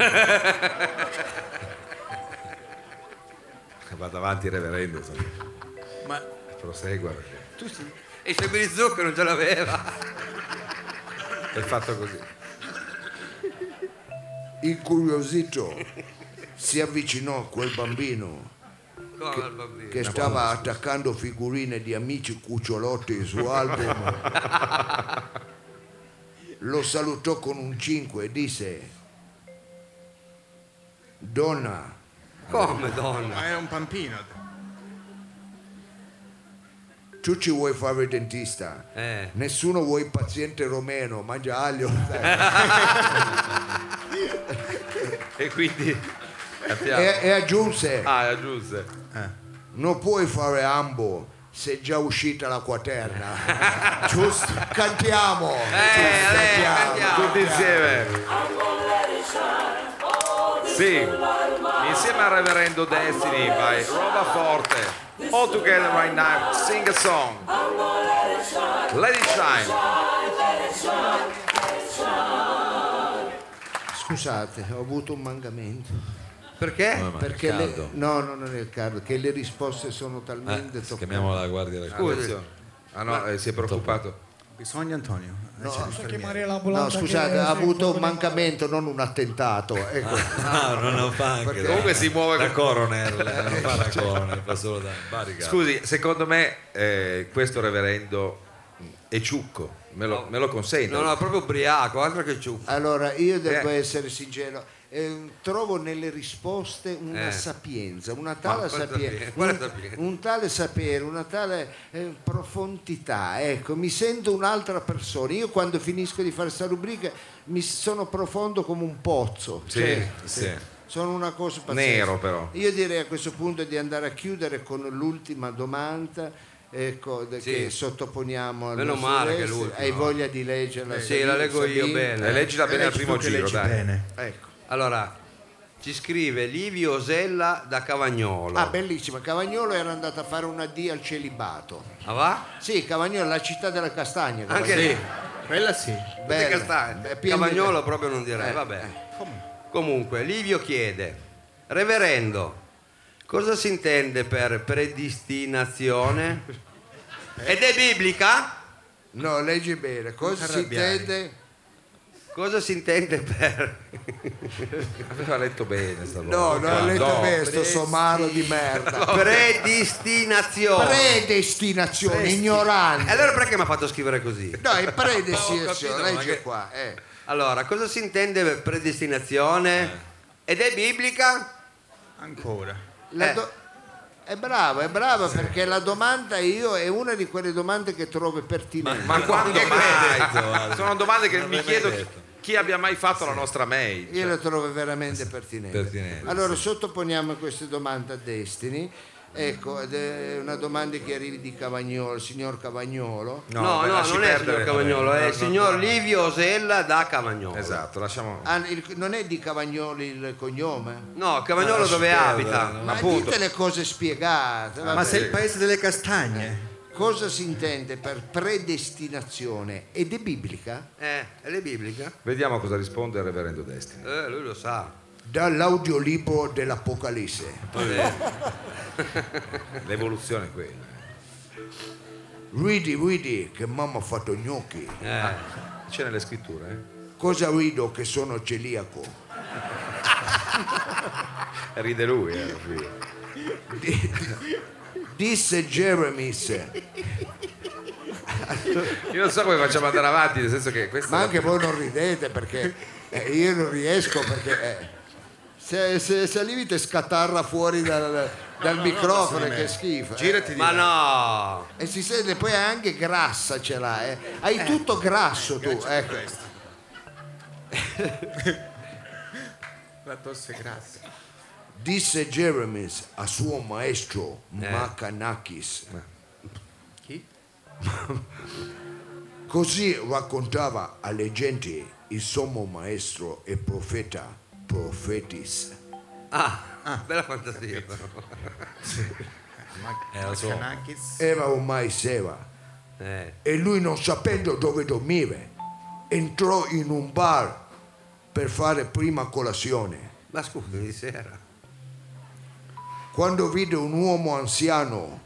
Speaker 4: Vado avanti il reverendo, insomma.
Speaker 8: Ma
Speaker 4: prosegua perché
Speaker 5: Tu sì. E i semi di zucchero non ce l'aveva.
Speaker 4: è fatto così.
Speaker 2: Incuriosito si avvicinò a quel bambino
Speaker 5: Bambino.
Speaker 2: che stava attaccando figurine di amici cucciolotti su album. Lo salutò con un 5 e disse: Donna,
Speaker 5: Come donna?
Speaker 8: ma era un pampino.
Speaker 2: tu ci vuoi fare il dentista?
Speaker 5: Eh.
Speaker 2: Nessuno vuoi il paziente romeno, mangia aglio.
Speaker 4: E quindi...
Speaker 2: E, e aggiunse:
Speaker 4: Ah, aggiunse.
Speaker 2: Non puoi fare ambo se è già uscita la quaterna. Giusto? Cantiamo.
Speaker 5: Eh, eh, cantiamo.
Speaker 4: Tutti insieme. Sì, insieme al reverendo Destiny by Roba Forte. All together right now, sing a song. Let it shine.
Speaker 2: Scusate, ho avuto un mangamento.
Speaker 5: Perché?
Speaker 9: Come mai?
Speaker 2: Perché le,
Speaker 9: Caldo.
Speaker 2: no, no, non è il caldo, che le risposte sono talmente
Speaker 9: Eh,
Speaker 2: toccanti.
Speaker 9: chiamiamo la guardia del
Speaker 4: Attenzione. Ah no, eh, si è preoccupato.
Speaker 8: Bisogna Antonio. Eh, c'è
Speaker 7: Posso
Speaker 8: l'infermiere.
Speaker 7: chiamare
Speaker 2: No,
Speaker 7: l'ambulanza?
Speaker 2: scusate,
Speaker 7: che
Speaker 2: ha avuto un mancamento, non un attentato. Ecco.
Speaker 9: Ah, non lo fa anche da-
Speaker 4: Comunque si muove
Speaker 9: da
Speaker 4: con-
Speaker 9: coroner, non fa da coroner, fa solo da barricata.
Speaker 4: Scusi, secondo me eh, questo reverendo è ciucco, me lo, me lo consente.
Speaker 5: No, no, è proprio ubriaco, altro che ciucco.
Speaker 2: Allora, io devo
Speaker 4: Eh.
Speaker 2: essere sincero, eh, trovo nelle risposte una
Speaker 5: Eh.
Speaker 2: sapienza, una tale sapienza, un, un tale sapere, una tale eh, profondità. Ecco, mi sento un'altra persona. Io quando finisco di fare questa rubrica mi sono profondo come un pozzo.
Speaker 4: Sì,
Speaker 2: Cioè,
Speaker 4: sì.
Speaker 2: Sono una cosa pazzesca.
Speaker 4: Nero, però.
Speaker 2: Io direi a questo punto di andare a chiudere con l'ultima domanda ecco,
Speaker 5: Sì.
Speaker 2: che sottoponiamo al
Speaker 5: Meno male che l'ultima.
Speaker 2: Hai voglia di leggerla?
Speaker 5: Sì, la leggo io bene.
Speaker 4: E leggila bene al
Speaker 7: Leggi
Speaker 4: primo giro,
Speaker 7: leggi
Speaker 4: dai.
Speaker 7: bene.
Speaker 2: Ecco.
Speaker 5: Allora, ci scrive Livio Osella da Cavagnolo.
Speaker 2: Ah, bellissima. Cavagnolo era andato a fare una D al celibato.
Speaker 5: Ah, va?
Speaker 2: Sì, Cavagnolo, la città della castagna.
Speaker 5: Anche
Speaker 2: Cavagnolo.
Speaker 5: lì.
Speaker 7: Quella sì.
Speaker 2: Bella.
Speaker 5: Castagne.
Speaker 2: Pieno di-
Speaker 5: Cavagnolo proprio non direi,
Speaker 2: Eh,
Speaker 5: vabbè. Comunque, Livio chiede, Reverendo, cosa si intende per predestinazione? Ed è biblica?
Speaker 2: No, leggi bene. Cosa si
Speaker 7: Arrabbiare.
Speaker 2: intende?
Speaker 5: Cosa si intende per...
Speaker 4: Aveva letto bene sta
Speaker 2: No, non ho letto
Speaker 4: No.
Speaker 2: bene, sto somaro di merda.
Speaker 5: Predestinazione.
Speaker 2: Predestinazione, ignorante.
Speaker 5: E allora perché mi ha fatto scrivere così?
Speaker 2: No, è predestinazione,
Speaker 5: ma
Speaker 2: leggi
Speaker 5: che-
Speaker 2: qua. eh.
Speaker 5: Allora, cosa si intende per predestinazione? Ed è biblica?
Speaker 7: Ancora.
Speaker 2: La
Speaker 5: Eh.
Speaker 2: do- È brava, è brava perché la domanda io è una di quelle domande che trovo pertinenti.
Speaker 4: Ma quando mai? Sono domande che
Speaker 9: Non
Speaker 4: mi chiedo
Speaker 9: detto.
Speaker 4: Chi abbia mai fatto la nostra mail.
Speaker 2: Io le trovo veramente pertinenti.
Speaker 9: Pertinenti,
Speaker 2: allora sottoponiamo queste domande a Destiny. Ecco, ed è una domanda che arrivi di Cavagnolo, signor Cavagnolo.
Speaker 5: No, no,
Speaker 4: lasci
Speaker 5: non è il signor Cavagnolo, è il signor Livio Osella da Cavagnolo.
Speaker 4: Esatto, lasciamo.
Speaker 2: Ah, il- non è di Cavagnoli il cognome?
Speaker 5: No, Cavagnolo dove
Speaker 9: perdere,
Speaker 5: abita?
Speaker 9: no.
Speaker 2: Ma
Speaker 4: appunto.
Speaker 2: dite le cose spiegate.
Speaker 7: Ma
Speaker 2: vabbè.
Speaker 7: sei il paese delle castagne.
Speaker 2: Cosa si intende per predestinazione? Ed è biblica?
Speaker 5: Eh, ed è biblica?
Speaker 4: Vediamo cosa risponde il reverendo Destiny.
Speaker 5: Eh, lui lo sa.
Speaker 2: Dall'audiolibro dell'Apocalisse.
Speaker 4: L'evoluzione è quella.
Speaker 2: Ridi, ridi, che mamma ha fatto gnocchi.
Speaker 5: Eh.
Speaker 4: C'è nelle scritture, eh?
Speaker 2: Cosa rido che sono celiaco?
Speaker 4: Ride lui, eh, alla fine.
Speaker 2: Disse Jeremis,
Speaker 4: Io non so come facciamo ad andare avanti, nel senso che
Speaker 2: ma anche voi non ridete perché eh, io non riesco perché eh, se, se, se Livite scatarra fuori dal, dal microfono che schifo. eh.
Speaker 4: Girati di
Speaker 5: Ma
Speaker 4: là.
Speaker 5: no!
Speaker 2: E si sente poi anche grassa ce l'ha, eh. Hai tutto grasso tu, ecco.
Speaker 7: La tosse grassa.
Speaker 2: Disse Jeremis a suo maestro
Speaker 5: Eh.
Speaker 2: Macanakis.
Speaker 7: Chi?
Speaker 2: Così raccontava alle genti il sommo maestro e profeta Profetis.
Speaker 5: Ah, bella fantasia però.
Speaker 9: Sua.
Speaker 7: Kanakis.
Speaker 2: Era ormai sera
Speaker 5: Eh.
Speaker 2: e lui non sapendo dove dormire entrò in un bar per fare prima colazione.
Speaker 5: Ma scusi, di sera.
Speaker 2: Quando vide un uomo anziano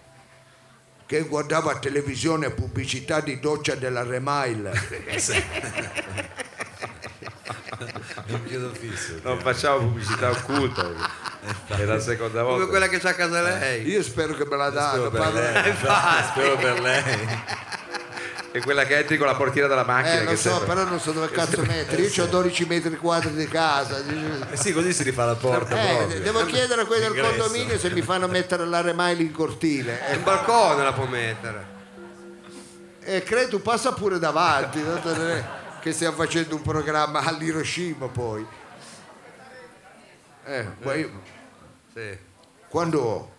Speaker 2: che guardava televisione pubblicità di doccia della Remail,
Speaker 9: Non fisso.
Speaker 4: Non facciamo pubblicità occulta. È la seconda
Speaker 5: Come
Speaker 4: volta.
Speaker 5: quella che c'ha a casa lei.
Speaker 2: io spero che me la danno.
Speaker 9: Spero per
Speaker 2: parlo-
Speaker 9: lei. Spero per lei.
Speaker 4: È quella che entri con la portiera della macchina.
Speaker 2: Eh,
Speaker 4: che
Speaker 2: lo so,
Speaker 4: sembra-
Speaker 2: però non so dove cazzo mettere. Io ho 12 metri quadri di casa.
Speaker 9: Eh sì, così si rifà la porta
Speaker 2: Eh, devo chiedere a quelli del condominio se mi fanno mettere la Remail in cortile.
Speaker 5: Il balcone la può mettere.
Speaker 2: E credo passa pure davanti, che stiamo facendo un programma all'Hiroshima poi. Eh, ma io-
Speaker 5: Sì.
Speaker 2: quando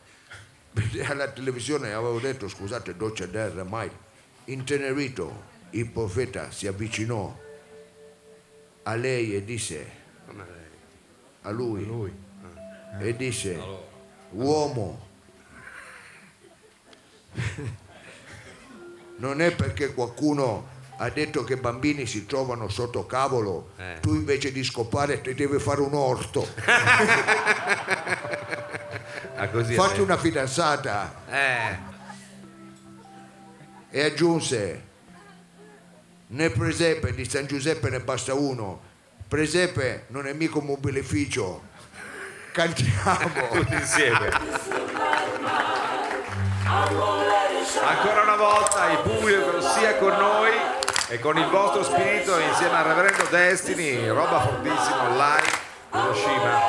Speaker 2: alla televisione avevo detto scusate doccia mai intenerito il profeta si avvicinò a lei e disse
Speaker 5: Come lei.
Speaker 2: a lui, e disse uomo non è perché qualcuno ha detto che i bambini si trovano sotto cavolo
Speaker 5: Eh.
Speaker 2: tu invece di scopare ti devi fare un orto
Speaker 4: Ah,
Speaker 2: fatti una fidanzata
Speaker 5: Eh.
Speaker 2: E aggiunse nel presepe di San Giuseppe ne basta uno presepe non è mica un mobilificio cantiamo
Speaker 4: tutti insieme. Ancora una volta il pubblico sia con noi e con il vostro spirito insieme al Reverendo Destiny, roba fortissima live. Hiroshima,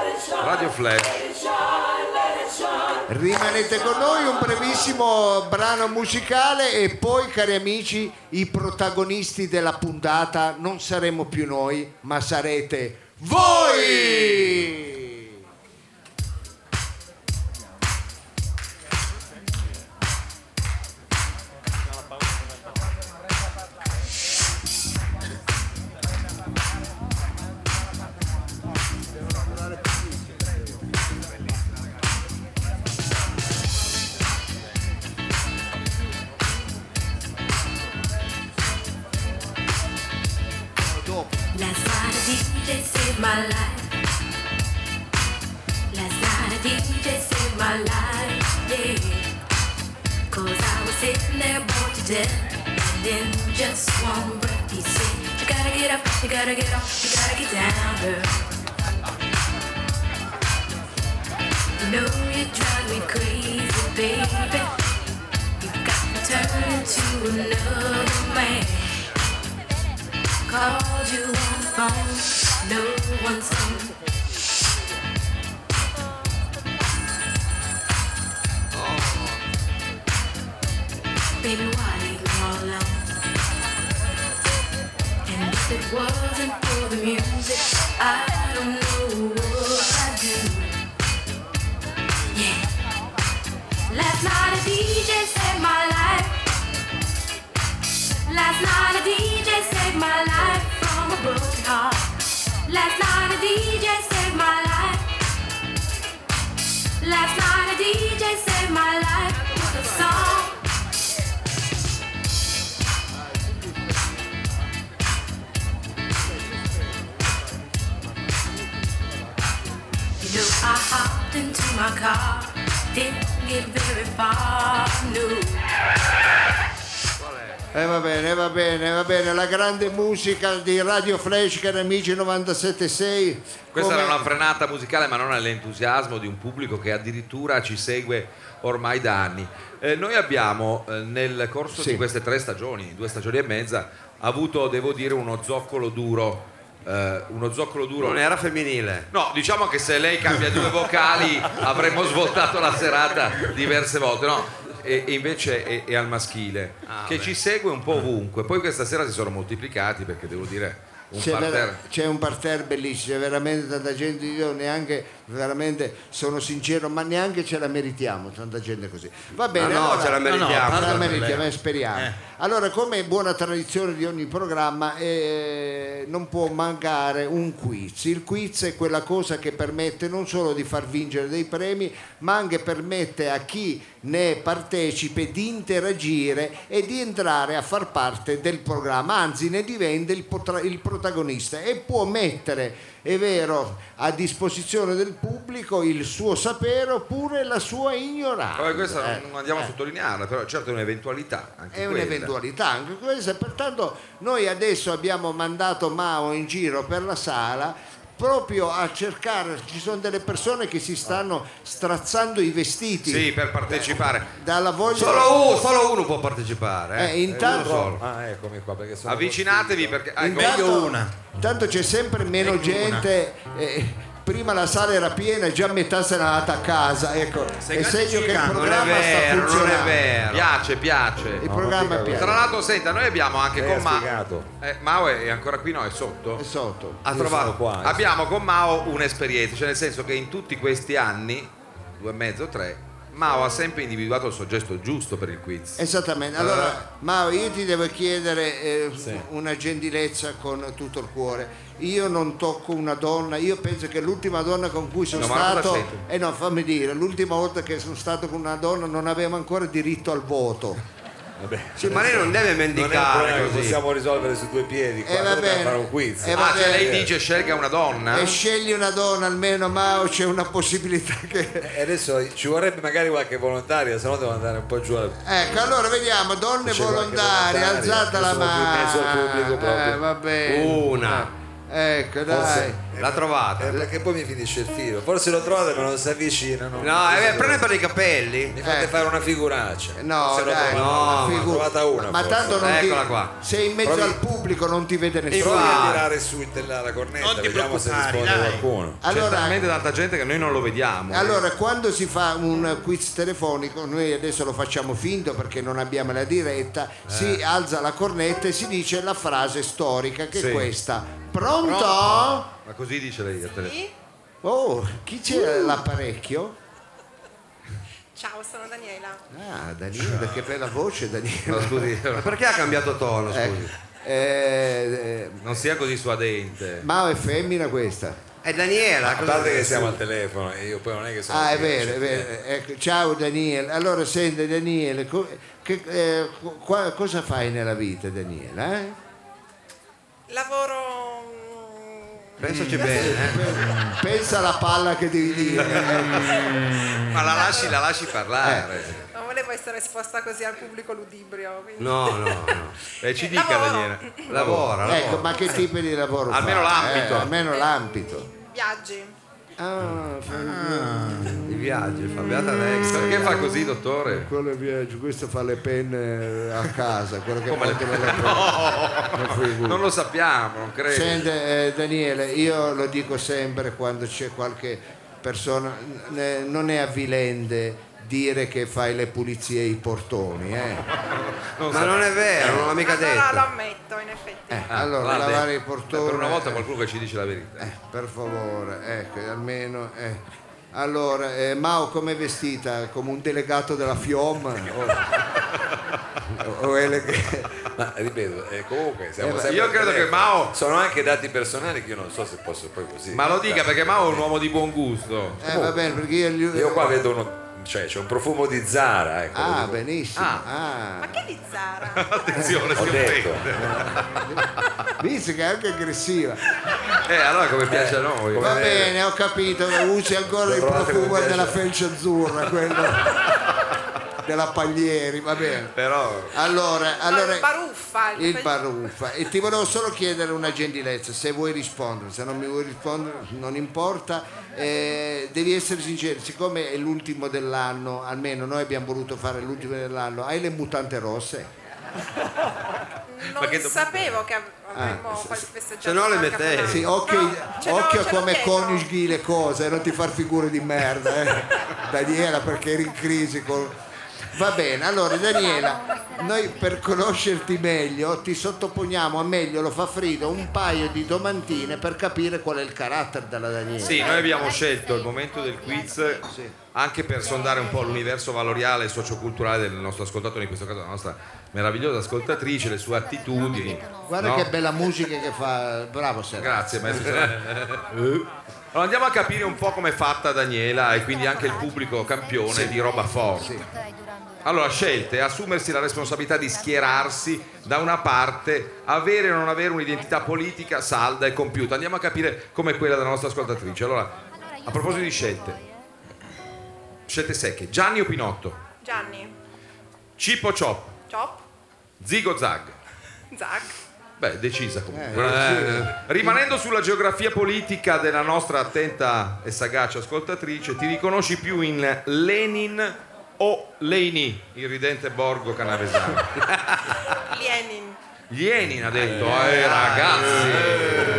Speaker 4: Radio Flash.
Speaker 2: Rimanete con noi, un brevissimo brano musicale e poi, cari amici, i protagonisti della puntata non saremo più noi, ma sarete voi! Grande musica di Radio Flash, cari amici 97.6.
Speaker 4: Questa
Speaker 2: come-
Speaker 4: era una frenata musicale, ma non all'entusiasmo di un pubblico che addirittura ci segue ormai da anni. Eh, noi abbiamo eh, nel corso
Speaker 2: Sì.
Speaker 4: di queste tre stagioni, due stagioni e mezza, avuto, devo dire, uno zoccolo duro. eh, uno zoccolo duro.
Speaker 5: Non era femminile.
Speaker 4: No, diciamo che se lei cambia due vocali avremmo svoltato la serata diverse volte, no? E, e invece è, è al maschile,
Speaker 5: Ah,
Speaker 4: che ci segue un po' ovunque. Poi questa sera si sono moltiplicati perché devo dire un
Speaker 2: C'è, vera-
Speaker 4: parterre.
Speaker 2: c'è un parterre bellissimo, c'è veramente tanta gente, io neanche, veramente sono sincero, ma neanche ce la meritiamo, tanta gente così. Va bene,
Speaker 5: no,
Speaker 2: allora,
Speaker 5: ce la meritiamo.
Speaker 2: ce la
Speaker 5: No, no,
Speaker 2: meritiamo,
Speaker 5: lei-
Speaker 2: eh, speriamo. Allora, come buona tradizione di ogni programma, eh, non può mancare un quiz. Il quiz è quella cosa che permette non solo di far vincere dei premi, ma anche permette a chi ne partecipe di interagire e di entrare a far parte del programma, anzi ne diventa il, potra- il protagonista e può mettere, è vero, a disposizione del pubblico il suo sapere oppure la sua ignoranza.
Speaker 4: Poi questo
Speaker 2: Eh,
Speaker 4: non andiamo a
Speaker 2: eh.
Speaker 4: sottolinearla, però certo è un'eventualità. Anche
Speaker 2: È
Speaker 4: quella.
Speaker 2: un'eventualità anche questa, pertanto noi adesso abbiamo mandato Mao in giro per la sala proprio a cercare, ci sono delle persone che si stanno strazzando i vestiti
Speaker 4: Sì, per partecipare.
Speaker 2: dalla voglia
Speaker 5: Solo uno, solo uno può partecipare.
Speaker 2: Eh,
Speaker 5: Eh.
Speaker 2: intanto-
Speaker 5: solo.
Speaker 9: Ah, eccomi qua perché sono
Speaker 4: Avvicinatevi perché ah, ecco,
Speaker 2: Intanto, intanto c'è sempre meno gente. Eh, prima la sala era piena e già metà se n'è andata a casa. Ecco, è segno che il
Speaker 5: Non è
Speaker 2: programma sta
Speaker 5: vero, non è
Speaker 2: funzionando.
Speaker 5: vero.
Speaker 4: piace, piace.
Speaker 2: Il programma è pieno.
Speaker 4: Tra l'altro, senta, noi abbiamo anche
Speaker 9: Lei
Speaker 4: con
Speaker 9: ha
Speaker 4: Mao.
Speaker 9: spiegato.
Speaker 4: Eh, Mao è è ancora qui, no? È sotto.
Speaker 2: È sotto.
Speaker 4: Ha
Speaker 9: Io
Speaker 4: trovato.
Speaker 9: sono qua, eh.
Speaker 4: Abbiamo con Mao un'esperienza, cioè nel senso che in tutti questi anni, due e mezzo, tre, Mao ha sempre individuato il soggetto giusto per il quiz.
Speaker 2: Esattamente, allora Mao io ti devo chiedere eh, una gentilezza con tutto il cuore. Io non tocco una donna, io penso che l'ultima donna con cui sono
Speaker 4: No, ma cosa
Speaker 2: stato,
Speaker 4: c'entra?
Speaker 2: eh no fammi dire, l'ultima volta che sono stato con una donna non avevo ancora diritto al voto.
Speaker 9: Vabbè.
Speaker 5: Sì, ma lei non deve
Speaker 9: Non è un
Speaker 5: mendicare
Speaker 9: problema
Speaker 5: così.
Speaker 9: possiamo risolvere su due piedi. Qua
Speaker 2: Eh, va bene.
Speaker 9: fare un quiz.
Speaker 2: Eh,
Speaker 4: ah, cioè lei dice scelga una donna?
Speaker 2: E scegli una donna, almeno Mao c'è una possibilità che...
Speaker 9: E adesso ci vorrebbe magari qualche volontaria, se no devo andare un po' giù al...
Speaker 2: Ecco, allora vediamo, donne volontarie,
Speaker 9: volontaria?
Speaker 2: alzate
Speaker 9: Io
Speaker 2: la mano. Eh, va bene.
Speaker 5: Una.
Speaker 2: Ecco, dai.
Speaker 9: Forse-
Speaker 5: L'ha trovata.
Speaker 9: Eh, perché poi mi finisce il tiro. Forse lo trovate ma non si avvicinano.
Speaker 5: No, eh, prende per i capelli.
Speaker 9: Mi fate
Speaker 2: Eh.
Speaker 9: fare una figuraccia.
Speaker 2: No,
Speaker 9: Se
Speaker 2: dai,
Speaker 5: no,
Speaker 9: Ne ho
Speaker 2: figu-
Speaker 9: trovata una.
Speaker 2: ma
Speaker 9: forse.
Speaker 2: tanto non ti...
Speaker 5: Eccola qua.
Speaker 2: sei in mezzo
Speaker 9: Provi-
Speaker 2: al pubblico, non ti vede nessuno.
Speaker 9: Provi a tirare su in tella la cornetta,
Speaker 8: Non ti
Speaker 9: vediamo se
Speaker 8: preoccupare,
Speaker 9: risponde
Speaker 8: dai.
Speaker 9: qualcuno.
Speaker 4: C'è
Speaker 2: Allora,
Speaker 4: talmente tanta gente che noi non lo vediamo.
Speaker 2: allora, quando si fa un quiz telefonico, noi adesso lo facciamo finto perché non abbiamo la diretta, si alza la cornetta e si dice la frase storica che
Speaker 4: Sì.
Speaker 2: è questa. Pronto?
Speaker 4: Ma così dice lei a telefono.
Speaker 2: Oh, chi c'è l'apparecchio?
Speaker 10: Ciao, sono Daniela.
Speaker 2: Ah, Daniela, che bella voce Daniela.
Speaker 4: No, scusi,
Speaker 5: Ma perché ha cambiato tono, scusi?
Speaker 2: Ecco. Eh, eh,
Speaker 4: non sia così suadente.
Speaker 2: ma è femmina questa?
Speaker 5: È Daniela.
Speaker 9: A
Speaker 5: cosa
Speaker 9: parte che siamo al telefono e io poi non è che sono
Speaker 2: Ah, è vero,
Speaker 9: cioè,
Speaker 2: è vero. Ecco, ciao Daniele. Allora, senti Daniele, co- che- eh, qua- cosa fai nella vita Daniela? eh?
Speaker 10: Lavoro. mm,
Speaker 5: Pensaci bene. eh.
Speaker 2: Pensa alla palla che devi dire.
Speaker 4: Ma la lasci, la lasci parlare.
Speaker 10: Non volevo essere esposta così al pubblico ludibrio. quindi-
Speaker 5: No, no, no.
Speaker 4: E ci dica
Speaker 10: Lavoro.
Speaker 4: Daniela.
Speaker 5: Lavora, lavora.
Speaker 2: ecco, ma che tipo di lavoro
Speaker 4: Almeno
Speaker 2: fai?
Speaker 4: l'ambito.
Speaker 2: Eh, almeno l'ambito.
Speaker 10: Viaggi.
Speaker 2: Ah,
Speaker 5: I viaggi, fa beata lei.
Speaker 4: Perché fa così, dottore?
Speaker 2: quello è viaggio, questo fa le penne a casa, quello che
Speaker 4: Come le
Speaker 2: penne. Non figuri.
Speaker 4: Non lo sappiamo, non credo.
Speaker 2: Senti, eh, Daniele, io lo dico sempre quando c'è qualche persona, n- non è avvilente dire che fai le pulizie ai portoni, eh.
Speaker 5: Ma non è vero, non l'ha mica
Speaker 10: allora lo
Speaker 5: detto.
Speaker 10: ammetto, in effetti.
Speaker 2: Eh,
Speaker 4: Ah,
Speaker 2: allora,
Speaker 4: guarda,
Speaker 2: lavare i
Speaker 4: eh,
Speaker 2: portoni.
Speaker 4: Per una volta qualcuno che ci dice la verità.
Speaker 2: eh, per favore, ecco, almeno. eh. Allora, eh, Mao come è vestita? Come un delegato della FIOM? O, o le-
Speaker 9: Ma ripeto, eh, comunque siamo
Speaker 2: Eh,
Speaker 9: sempre
Speaker 4: io credo che. Mao-
Speaker 9: Sono anche dati personali che io non so se posso poi così.
Speaker 4: Ma lo dica perché Mao è un uomo di buon gusto.
Speaker 2: Eh, va bene, perché io gli...
Speaker 9: Io qua vedo uno. Cioè c'è un profumo di Zara, ecco.
Speaker 2: Ah, benissimo.
Speaker 4: Ah.
Speaker 2: Ah.
Speaker 10: Ma che di Zara?
Speaker 4: Attenzione,
Speaker 9: Ho
Speaker 4: si
Speaker 9: detto.
Speaker 4: offende.
Speaker 2: Visto che è anche aggressiva.
Speaker 4: Eh, allora come piace a noi.
Speaker 2: Va
Speaker 9: vede.
Speaker 2: bene, ho capito, usi ancora il
Speaker 9: Lo trovate
Speaker 2: profumo della felce azzurra, quello della Paglieri, va bene.
Speaker 4: Però
Speaker 2: Allora, allora
Speaker 10: il baruffa.
Speaker 2: il baruffa. E ti volevo solo chiedere una gentilezza, se vuoi rispondere, se non mi vuoi rispondere non importa, eh, devi essere sincero, siccome è l'ultimo dell'anno, almeno noi abbiamo voluto fare l'ultimo dell'anno, hai le mutante rosse?
Speaker 10: Non
Speaker 4: che
Speaker 10: sapevo che av- avremmo
Speaker 2: Ah,
Speaker 10: quasi
Speaker 5: se
Speaker 10: festeggiato.
Speaker 5: no le mettevi.
Speaker 2: Sì, occhio,
Speaker 10: No,
Speaker 2: occhio
Speaker 10: l'ho
Speaker 2: come coniughi le cose, non ti far figure di merda, eh. Daniela, perché eri in crisi con... Va bene, allora Daniela, noi per conoscerti meglio ti sottoponiamo a meglio, lo fa Frido, un paio di domandine per capire qual è il carattere della Daniela.
Speaker 4: sì, noi abbiamo scelto il momento del quiz anche per sondare un po' l'universo valoriale e socioculturale del nostro ascoltatore, in questo caso la nostra meravigliosa ascoltatrice, le sue attitudini.
Speaker 2: Guarda
Speaker 4: no?
Speaker 2: che bella musica che fa, bravo Sergio.
Speaker 4: Grazie, maestro. Allora andiamo a capire un po' com'è fatta Daniela e quindi anche il pubblico campione di roba forte. Allora, scelte, assumersi la responsabilità di schierarsi da una parte, avere o non avere un'identità politica salda e compiuta. Andiamo a capire come quella della nostra ascoltatrice. Allora, a proposito di scelte, scelte secche, Gianni o Pinotto,
Speaker 10: Gianni.
Speaker 4: Cippo Chop,
Speaker 10: Chop.
Speaker 4: Zigo Zag.
Speaker 10: Zag.
Speaker 4: Beh, decisa comunque.
Speaker 2: Eh,
Speaker 4: Rimanendo sulla geografia politica della nostra attenta e sagace ascoltatrice, ti riconosci più in Lenin o Leini, il ridente borgo canavesano?
Speaker 10: Lenin.
Speaker 4: Lenin ha detto, eh, ragazzi.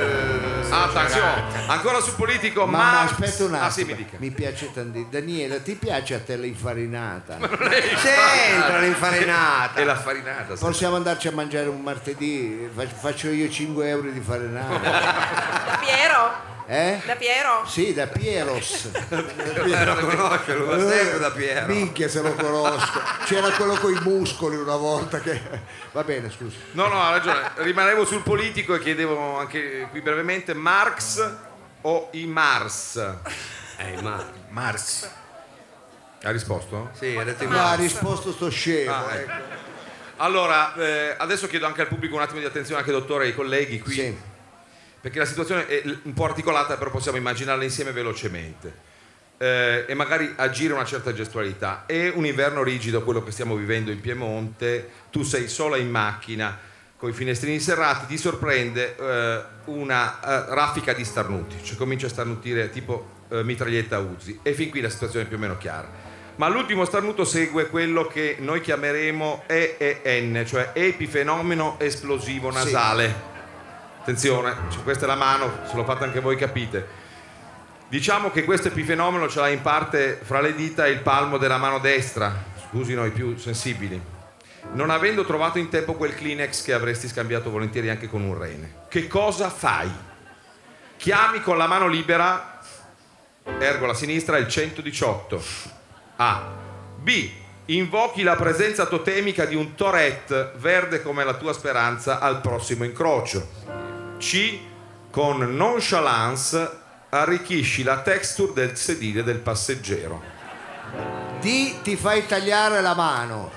Speaker 4: Attenzione, ancora sul politico,
Speaker 2: Ma, ma aspetta un attimo,
Speaker 4: Ah, sì, mi dica.
Speaker 2: mi piace tantissimo. Daniela, ti piace a te l'infarinata?
Speaker 5: C'entra l'infarinata.
Speaker 4: E la farinata. sì.
Speaker 2: Possiamo andarci a mangiare un martedì? Fac- Faccio io 5 euro di farinata.
Speaker 10: Piero.
Speaker 2: Eh?
Speaker 10: Da Piero.
Speaker 2: Sì, da Pieros.
Speaker 5: Lo conosce, lo va sempre da Piero.
Speaker 2: Minchia se lo conosco. C'era quello con i muscoli una volta che... Va bene, scusa.
Speaker 4: No, no, ha ragione. Rimanevo sul politico e chiedevo anche qui brevemente Marx o i Mars?
Speaker 5: Eh, ma...
Speaker 8: Mars.
Speaker 4: Ha risposto?
Speaker 5: Sì, ha detto in
Speaker 2: No, ha
Speaker 5: mano.
Speaker 2: risposto sto scemo.
Speaker 4: Ah,
Speaker 2: ecco.
Speaker 4: Allora, eh, adesso chiedo anche al pubblico un attimo di attenzione, anche dottore e ai colleghi qui,
Speaker 2: Sì.
Speaker 4: Perché la situazione è un po' articolata, però possiamo immaginarla insieme velocemente. Eh, e magari agire una certa gestualità. È un inverno rigido quello che stiamo vivendo in Piemonte, tu sei sola in macchina, con i finestrini serrati, ti sorprende eh, una eh, raffica di starnuti, cioè comincia a starnutire tipo eh, mitraglietta Uzi e fin qui la situazione è più o meno chiara. Ma l'ultimo starnuto segue quello che noi chiameremo EEN, cioè epifenomeno esplosivo nasale. Attenzione, questa è la mano, se l'ho fatta anche voi capite. Diciamo che questo epifenomeno ce l'ha in parte fra le dita il palmo della mano destra, scusino i più sensibili, non avendo trovato in tempo quel Kleenex che avresti scambiato volentieri anche con un rene. Che cosa fai? Chiami con la mano libera, ergo la sinistra, il 118. A. B. Invochi la presenza totemica di un Tourette verde come la tua speranza al prossimo incrocio. C. Con nonchalance arricchisci la texture del sedile del passeggero.
Speaker 2: D ti fai tagliare la mano.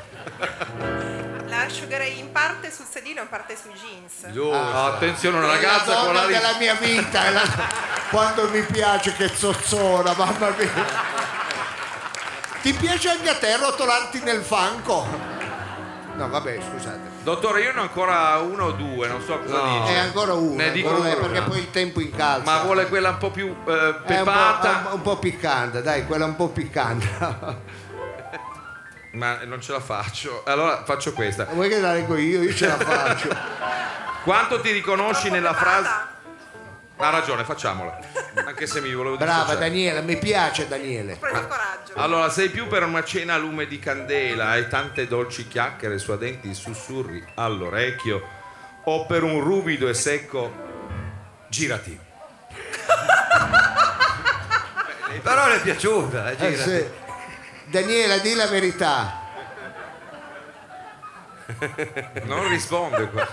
Speaker 10: La asciugherei in parte sul sedile e in parte sui jeans.
Speaker 4: Ah, attenzione, una
Speaker 2: È
Speaker 4: ragazza
Speaker 2: la
Speaker 4: con la
Speaker 2: della mia vita. è la- Quando mi piace che zozzona, mamma mia. Ti piace anche a te rotolarti nel fanco? No, vabbè, scusate.
Speaker 4: Dottore, io ne ho ancora uno o due, non so cosa
Speaker 2: È
Speaker 4: dice.
Speaker 2: ancora uno,
Speaker 4: Ne dico
Speaker 2: ancora uno, perché poi il tempo incalza.
Speaker 4: Ma vuole quella un po' più eh,
Speaker 2: È un po',
Speaker 4: pepata?
Speaker 2: un, un po' piccante, dai, quella un po' piccante.
Speaker 4: Ma non ce la faccio. Allora faccio questa.
Speaker 2: Vuoi che la leggo io? Io ce la faccio.
Speaker 4: Quanto ti riconosci nella frase? Ha ragione, facciamola. Anche se mi volevo
Speaker 2: Brava
Speaker 4: dissociare.
Speaker 2: Daniela, mi piace Daniele.
Speaker 10: Preso coraggio.
Speaker 4: Allora, sei più per una cena a lume di candela e tante dolci chiacchiere su denti sussurri all'orecchio o per un ruvido e secco girati.
Speaker 5: Però le è piaciuta, eh,
Speaker 2: Eh,
Speaker 5: gira.
Speaker 2: sì. Daniela, di la verità.
Speaker 4: Non risponde qua.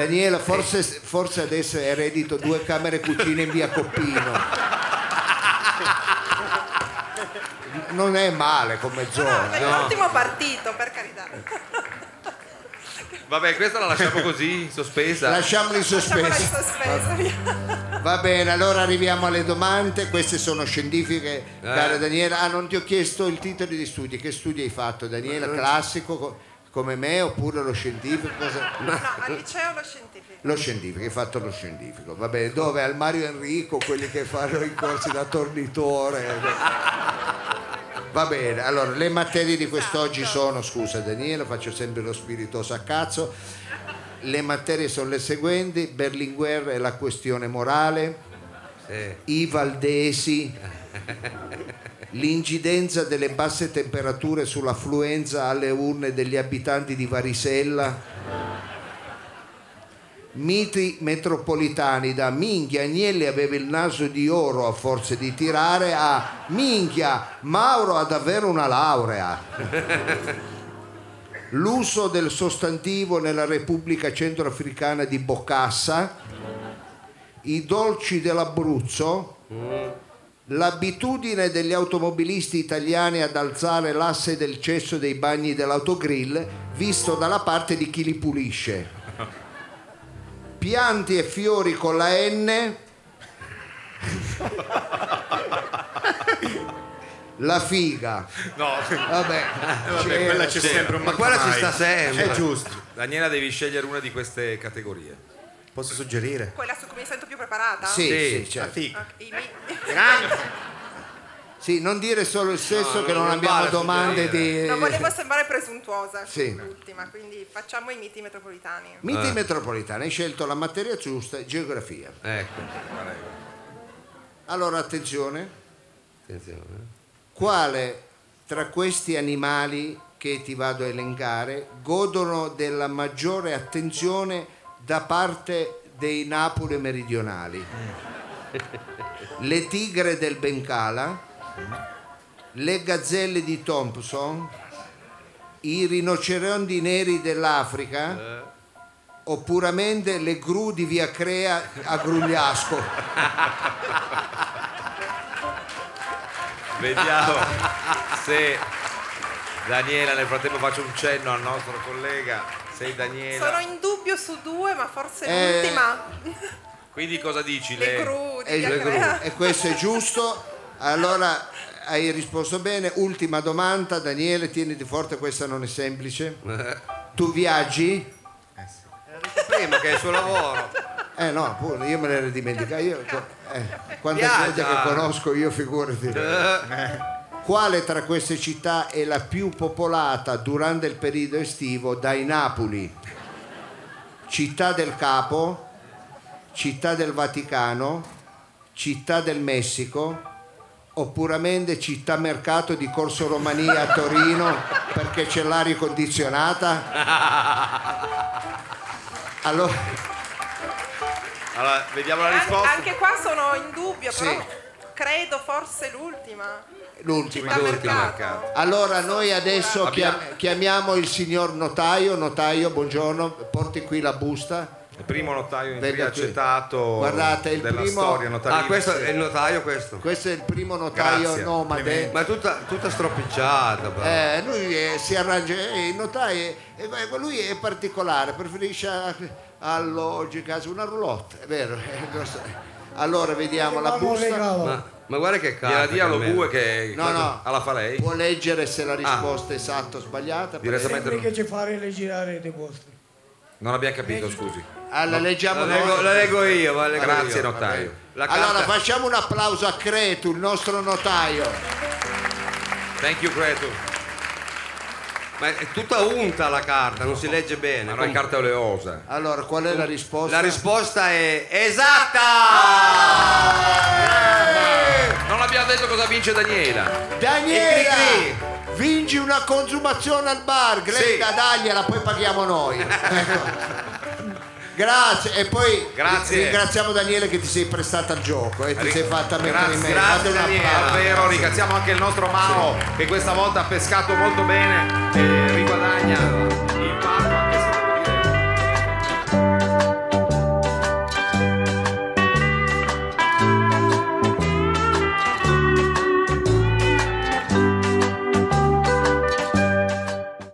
Speaker 2: Daniela, forse, forse adesso è reddito due camere cucine in via Coppino. Non è male come zona.
Speaker 10: È un ottimo partito, per carità.
Speaker 4: Vabbè, questa la lasciamo così, sospesa.
Speaker 2: Lasciamoli in
Speaker 10: Lasciamola in via.
Speaker 2: Va bene, allora arriviamo alle domande. Queste sono scientifiche, cara Daniela. Ah, non ti ho chiesto il titolo di studi. Che studi hai fatto, Daniela? Classico co- come me oppure lo scientifico? Cosa-
Speaker 10: No, al liceo lo scientifico.
Speaker 2: Lo scientifico, hai fatto lo scientifico. Va bene, dove? Al Mario Enrico, quelli che fanno i corsi da tornitore. Va bene, allora le materie di quest'oggi sono, scusa Daniela, faccio sempre lo spiritoso a cazzo. Le materie sono le seguenti: Berlinguer e la questione morale, i valdesi, l'incidenza delle basse temperature sull'affluenza alle urne degli abitanti di Varisella, miti metropolitani da minchia Agnelli aveva il naso di oro a forza di tirare a minchia Mauro ha davvero una laurea. L'uso del sostantivo nella Repubblica Centroafricana di Bocassa i dolci dell'Abruzzo l'abitudine degli automobilisti italiani ad alzare l'asse del cesso dei bagni dell'autogrill visto dalla parte di chi li pulisce pianti e fiori con la N, la figa.
Speaker 4: No,
Speaker 2: Vabbè, c'era-
Speaker 8: quella c'è sempre un
Speaker 5: Ma quella ci sta sempre.
Speaker 8: È giusto.
Speaker 4: Daniela devi scegliere una di queste categorie.
Speaker 8: Posso suggerire?
Speaker 10: Quella su cui mi sento più preparata?
Speaker 2: Sì,
Speaker 4: Sì,
Speaker 2: sì,
Speaker 8: La
Speaker 2: certo.
Speaker 8: figa.
Speaker 10: I mi-
Speaker 2: Sì, non dire solo il sesso
Speaker 5: No,
Speaker 2: che
Speaker 5: non
Speaker 2: non abbiamo domande di...
Speaker 10: Non volevo sembrare presuntuosa
Speaker 2: Sì.
Speaker 10: l'ultima, quindi facciamo i miti metropolitani.
Speaker 2: Miti metropolitani, hai scelto la materia giusta, geografia.
Speaker 5: Ecco,
Speaker 2: Allora, attenzione,
Speaker 5: attenzione.
Speaker 2: quale tra questi animali che ti vado a elencare godono della maggiore attenzione da parte dei Napoli meridionali? Le tigre del Bengala, le gazzelle di Thompson, i rinoceronti neri dell'Africa o puramente le gru di via Crea a Grugliasco?
Speaker 4: Vediamo se Daniela, nel frattempo faccio un cenno al nostro collega. Sei Daniela.
Speaker 10: Sono in dubbio su due, ma forse
Speaker 2: Eh,
Speaker 10: l'ultima.
Speaker 4: Quindi cosa dici?
Speaker 10: Le gru di
Speaker 2: E,
Speaker 10: Via Crea.
Speaker 2: e questo è giusto. Allora hai risposto bene. Ultima domanda, Daniele, tieniti forte, questa non è semplice. Tu viaggi?
Speaker 5: prima che è il suo lavoro.
Speaker 2: Eh no, pure, io me l'ero dimenticato. Io, eh, quanta
Speaker 5: Viaggia.
Speaker 2: gente che conosco io, figurati.
Speaker 5: Eh,
Speaker 2: Quale tra queste città è la più popolata durante il periodo estivo dai Napoli? Città del Capo, Città del Vaticano, Città del Messico o puramente città mercato di Corso Romania a Torino perché c'è l'aria condizionata? Allora,
Speaker 4: Allora, vediamo la
Speaker 10: An-
Speaker 4: risposta.
Speaker 10: anche qua sono in dubbio,
Speaker 2: Sì.
Speaker 10: però credo forse l'ultima.
Speaker 2: L'ultima.
Speaker 5: L'ultima.
Speaker 10: mercato.
Speaker 2: Allora noi adesso
Speaker 4: Abbiamo-
Speaker 2: chiam- chiamiamo il signor notaio, notaio, buongiorno, porti qui la busta.
Speaker 4: Il primo notaio in ha
Speaker 2: qui.
Speaker 4: accettato
Speaker 2: Guardate, il
Speaker 4: della
Speaker 2: primo-
Speaker 4: storia notarile.
Speaker 5: Ah, questo è il notaio questo.
Speaker 2: Questo è il primo notaio
Speaker 4: Grazie.
Speaker 2: nomade.
Speaker 5: Ma è tutta, tutta stropicciata.
Speaker 2: Eh, lui eh, si arrangia, eh, il notaio, eh, ma lui è particolare, preferisce a, a logica, su una roulotte, è vero? eh. Allora vediamo la
Speaker 7: Vamos
Speaker 2: busta.
Speaker 7: regalo.
Speaker 5: Ma, ma guarda che
Speaker 4: Gliela
Speaker 5: cazzo.
Speaker 4: dia allo bue che
Speaker 2: No, no.
Speaker 4: alla fa lei.
Speaker 2: Può leggere se la risposta è esatta o sbagliata.
Speaker 4: Direttamente
Speaker 7: che ci fare le girare dei vostri.
Speaker 4: Non abbiamo capito, scusi.
Speaker 2: Allora, leggiamo
Speaker 5: La leggo, la leggo io, la leggo
Speaker 4: Grazie,
Speaker 5: io.
Speaker 4: notaio.
Speaker 5: La
Speaker 2: Allora
Speaker 5: carta-
Speaker 2: facciamo un applauso a Cretu, il nostro notaio.
Speaker 4: Thank you, Cretu.
Speaker 5: Ma è tutta unta la carta, non si legge bene.
Speaker 4: Ma è carta oleosa.
Speaker 2: Allora, qual è la risposta?
Speaker 5: La risposta è esatta!
Speaker 4: Non abbiamo detto cosa vince Daniela.
Speaker 2: Daniela! Vinci una consumazione al bar, Glenda, dagliela, poi paghiamo noi. Ecco. Grazie, e poi
Speaker 4: Grazie.
Speaker 2: ringraziamo Daniele che ti sei prestata al gioco e ti sei fatta mettere in mezzo.
Speaker 4: Grazie
Speaker 2: applauso.
Speaker 4: davvero. Ringraziamo anche il nostro Mao che questa volta ha pescato molto bene e riguadagna